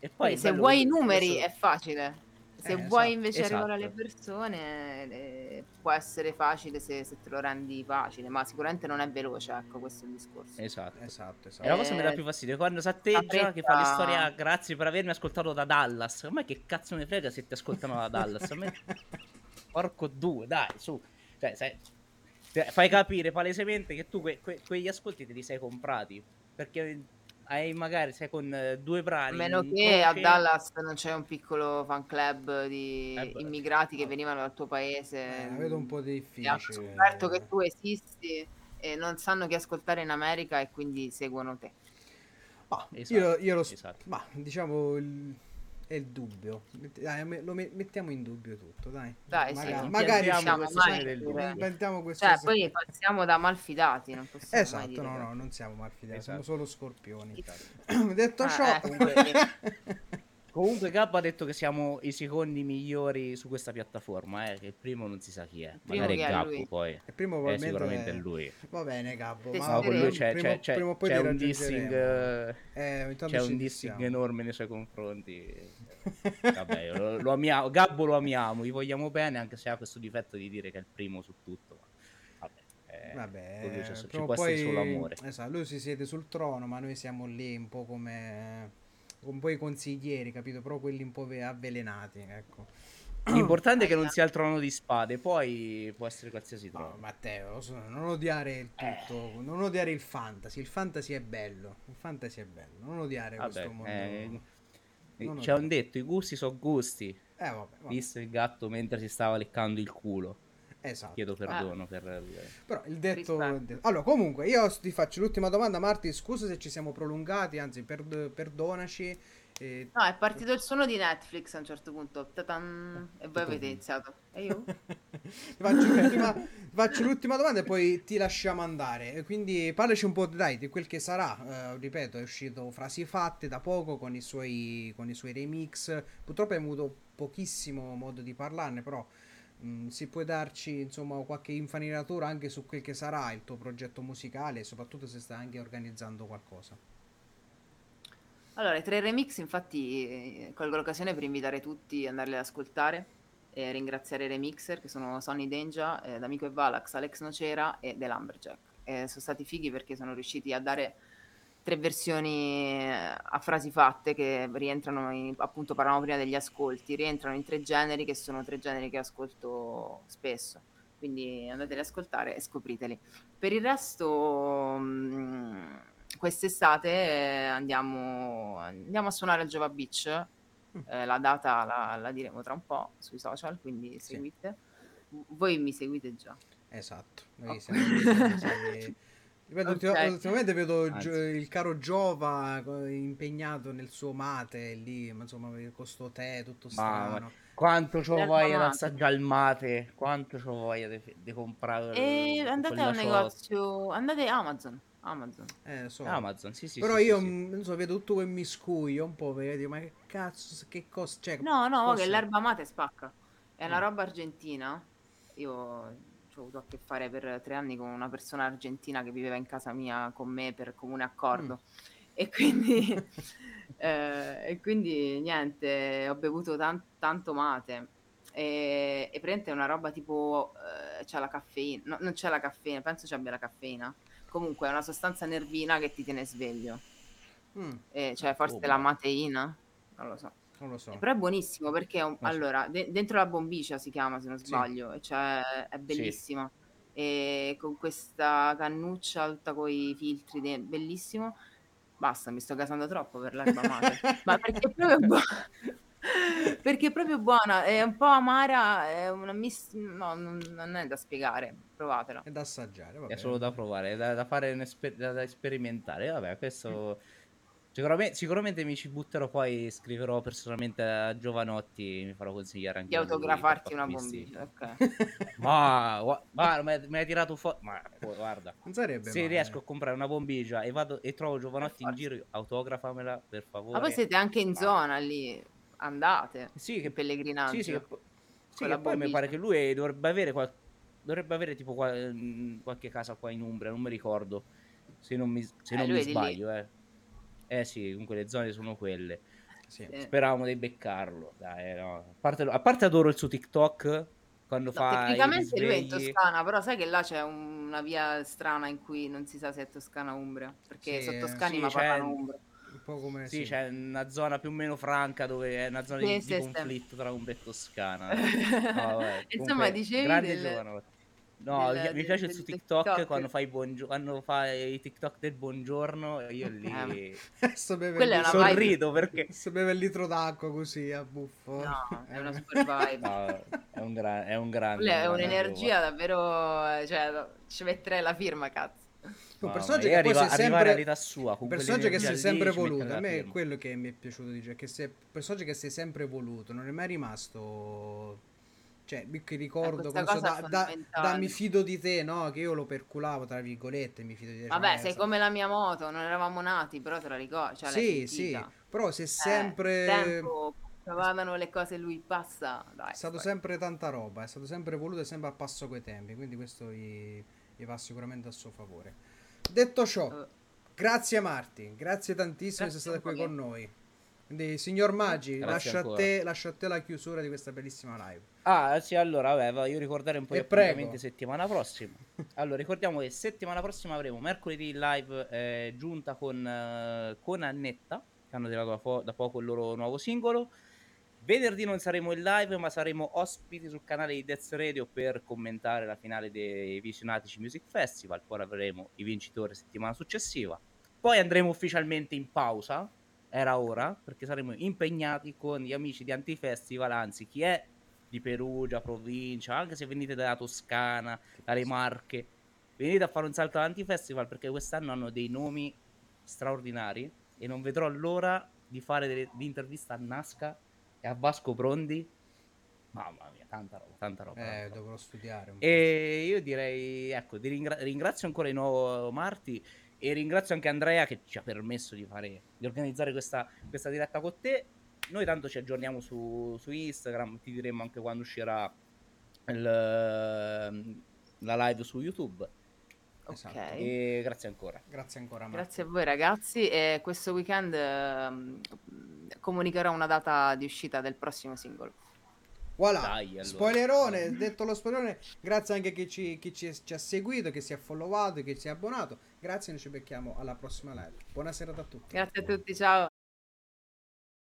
e poi è se vuoi i numeri questo- è facile. Se Eh, vuoi esatto, invece arrivare alle esatto. persone eh, può essere facile se, se te lo rendi facile, ma sicuramente non è veloce, ecco, questo è il discorso. Esatto. Esatto, E esatto. la cosa mi dà Eh, più fastidio è quando si atteggia fretta- che fa le storie "Ah, grazie per avermi ascoltato da Dallas. A me che cazzo ne frega se ti ascoltano da Dallas? A me [LAUGHS] porco due, dai, su. Cioè, sai, te- fai capire palesemente che tu que- que- quegli ascolti te li sei comprati. Perché hai magari sei con eh, due A brani. meno in che a. Dallas non c'è un piccolo fan club di Eh beh, immigrati che no. venivano dal tuo paese. Eh, vedo un po' e hanno difficile. scoperto che tu esisti e non sanno chi ascoltare in America e quindi seguono te. Ma Esatto, io, io lo s- esatto. ma diciamo il, è il dubbio. Dai, lo me- mettiamo in dubbio tutto, dai. Dai, sì, magari, non magari dubbio. inventiamo questo. Cioè, poi passiamo da malfidati, non possiamo mai Esatto, dire no, che- no, non siamo malfidati, siamo Esatto. solo scorpioni. [CLEARS THROAT] Detto Ah, ciò, eh, comunque- [LAUGHS] Comunque Gabbo ha detto che siamo i secondi migliori su questa piattaforma, eh, che il primo non si sa chi è. Magari è Gabbo lui? poi. il primo Eh, probabilmente sicuramente è- lui. Va bene, Gabbo, Sì, ma sì, No, con lui sì. c'è, c'è- c'è- o poi c'è un dissing, eh, Eh, c'è un dissing diciamo. enorme nei suoi confronti. Vabbè, lo, lo amiamo, Gabbo lo amiamo, gli vogliamo bene, anche se ha questo difetto di dire che è il primo su tutto. Vabbè, eh, Vabbè, c'è- ci può essere poi- solo amore. Esatto, lui si siede sul trono, ma noi siamo lì un po' come un po' i consiglieri, capito? Però quelli un po' ve- avvelenati, ecco. L'importante è [CLEARS THROAT] che non sia il trono di spade, poi può essere qualsiasi No, trono. Matteo, lo so, non odiare il Eh. tutto, non odiare il fantasy. Il fantasy è bello, il fantasy è bello. Non odiare Vabbè, questo mondo. eh, C'è odiare. un detto, i gusti sono gusti. Eh, vabbè, vabbè. Visto il gatto mentre si stava leccando il culo. Esatto. Chiedo Ah. perdono per... il- Però il detto, il detto- Allora, comunque, io ti faccio l'ultima domanda, Marti. Scusa se ci siamo prolungati, anzi, perd- perdonaci. Eh, No, è partito il suono di Netflix a un certo punto. Ta-tan, e voi avete iniziato. E io? [LAUGHS] Faccio, l'ultima, ti faccio l'ultima domanda e poi ti lasciamo andare. E Quindi parlaci un po' dai, di quel che sarà. Eh, ripeto, è uscito Frasi Fatte da poco con i, suoi, con i suoi remix. Purtroppo hai avuto pochissimo modo di parlarne, però mh, si può darci insomma qualche infarinatura anche su quel che sarà il tuo progetto musicale e soprattutto se stai anche organizzando qualcosa. Allora, i tre remix, infatti, eh, colgo l'occasione per invitare tutti ad andarli ad ascoltare e ringraziare i remixer che sono Sonny Denja, eh, D'Amico e Valax, Alex Nocera e The Lumberjack. Eh, sono stati fighi perché sono riusciti a dare tre versioni eh, a frasi fatte che rientrano, in, appunto parlavamo prima degli ascolti, rientrano in tre generi che sono tre generi che ascolto spesso. Quindi andate ad ascoltare e scopriteli. Per il resto, mh, quest'estate eh, andiamo, andiamo a suonare al Jova Beach. Eh, la data la, la diremo tra un po' sui social, quindi Sì. seguite. Voi mi seguite già. Esatto, noi Ok. siamo lì, sai- [LAUGHS] Ripeto, ultima- Ok. ultimamente vedo il caro Giova impegnato nel suo mate lì, ma insomma, con questo tè tutto strano. Quanto c'ho L'erba voglia di assaggiare il mate, quanto c'ho voglia di, comprare E il- andate a un quella negozio, andate a Amazon. Amazon. Eh, so. Amazon, sì, sì. Però sì, io sì, non so, vedo tutto quel miscuglio un po', vedi, ma che cazzo, che cosa c'è? No, no, ma che l'erba mate spacca. È una Mm. roba argentina. Io ci ho avuto a che fare per tre anni con una persona argentina che viveva in casa mia con me per comune accordo. E quindi, [LAUGHS] eh, e quindi niente, ho bevuto tan- tanto mate. E, e praticamente è una roba tipo eh, c'è la caffeina, no, non c'è la caffeina, penso ci abbia la caffeina. Comunque è una sostanza nervina che ti tiene sveglio. Mm, Eh, cioè forse come? la mateina, non lo so. non lo so. Però è buonissimo perché un- so. allora, de- dentro la bombicia si chiama se non Sì. sbaglio, e cioè è bellissima. E con questa cannuccia tutta con i filtri, de- bellissimo. Basta, mi sto gasando troppo per l'erba [LAUGHS] mate. Ma perché è proprio. Perché è proprio buona, è un po' amara, è una mis- no, non, non è da spiegare, provatela. È da assaggiare, vabbè. È solo da provare, è da, da fare un esper- da, da sperimentare. Vabbè, questo. Sicuramente, sicuramente mi ci butterò poi. Scriverò personalmente a Giovanotti. Mi farò consigliare anche Di lui autografarti per una bombicia, ok. [LAUGHS] Ma guarda, mi hai- tirato fuori. Ma guarda, Non sarebbe se male. riesco a comprare una bombigia e vado e trovo Giovanotti in giro, autografamela per favore. Ma poi siete anche in Ma- zona lì, andate, Sì, che pellegrinaggio. Sì, sì, che, sì, che poi mi pare che lui dovrebbe avere, qual- dovrebbe avere tipo qual- mh, qualche casa qua in Umbria, non mi ricordo. Se non mi, se Eh, non mi sbaglio, eh. Eh sì, comunque le zone sono quelle. Sì. Sì. Speravamo di beccarlo. Dai, no. a, parte, a parte adoro il suo TikTok quando No, fa tecnicamente lui è in. Toscana, però sai che là c'è un- una via strana in cui non si sa se è Toscana o Umbria, perché Sì, sono eh. toscani Sì, ma parlano Umbria. Un po' come Sì, sì. c'è una zona più o meno franca dove è una zona Sì, di, di sì, sì. conflitto tra Umbria e Toscana. [LAUGHS] No, vabbè, Insomma, comunque, dicevi grande del-. No, del- mi- piace del suo TikTok, TikTok. quando fa i buongio- quando fa i TikTok del buongiorno e io lì Eh, Adesso beve, litro- vibe. sorrido perché adesso beve il litro d'acqua così a buffo. No, è una super [LAUGHS] vibe. no, è un, gran- è un grande. Quella è un'energia davvero, cioè, ci metterei la firma, cazzo. Un personaggio che poi arriva, si è arriva sempre... sua. Con Un personaggio che si è sempre voluto. A me è quello che mi è piaciuto di Jack. Che un personaggio che si è sempre voluto. Non è mai rimasto. Cioè, io che ricordo so, cosa da, da- da mi fido di te, no? Che io lo perculavo tra virgolette. Mi fido di te. cioè, Vabbè, eh, sei come la mia moto, non eravamo nati, però te la ricordi. Cioè, Sì, sì. Però si è Eh, sempre. tempo, vadano le cose, lui passa. Dai, È stato poi. sempre tanta roba, è stato sempre voluto e sempre a passo coi tempi, quindi questo gli, gli va sicuramente a suo favore. Detto ciò, Eh, grazie Marti, grazie tantissimo di Grazie essere stato qui con noi. Quindi, signor Maggi, lascio a, te, lascio a te la chiusura di questa bellissima live. Ah, sì, allora, vabbè, voglio ricordare un po' E di prego. appuntamenti settimana prossima. Allora, ricordiamo che settimana prossima avremo mercoledì live eh, giunta con, eh, con Annetta, che hanno tirato da, fo- da poco il loro nuovo singolo. Venerdì non saremo in live, ma saremo ospiti sul canale di Death Radio per commentare la finale dei Visionatici Music Festival. Poi avremo i vincitori settimana successiva. Poi andremo ufficialmente in pausa. Era ora, perché saremo impegnati con gli amici di Antifestival, anzi, chi è di Perugia, provincia, anche se venite dalla Toscana, dalle Marche, venite a fare un salto all'Antifestival perché quest'anno hanno dei nomi straordinari e non vedrò l'ora di fare delle, di intervista a Nasca e a Vasco Prondi. Mamma mia, tanta roba, tanta roba. tanta Eh, roba. dovrò studiare un po'. E io direi, ecco, di ringra- ringrazio ancora di nuovo Marti e ringrazio anche Andrea che ci ha permesso di, fare, di organizzare questa, questa diretta con te. Noi tanto ci aggiorniamo su, su Instagram, ti diremo anche quando uscirà il, la live su YouTube. Esatto. Ok. E grazie ancora. Grazie ancora Marti. Grazie a voi ragazzi e questo weekend ehm, comunicherò una data di uscita del prossimo singolo. Voilà, Dai, allora. spoilerone, detto lo spoilerone, grazie anche a chi, ci, chi ci, ci ha seguito, che si è followato, che si è abbonato. Grazie, noi ci becchiamo alla prossima live. Buona serata a tutti. Grazie a tutti, ciao.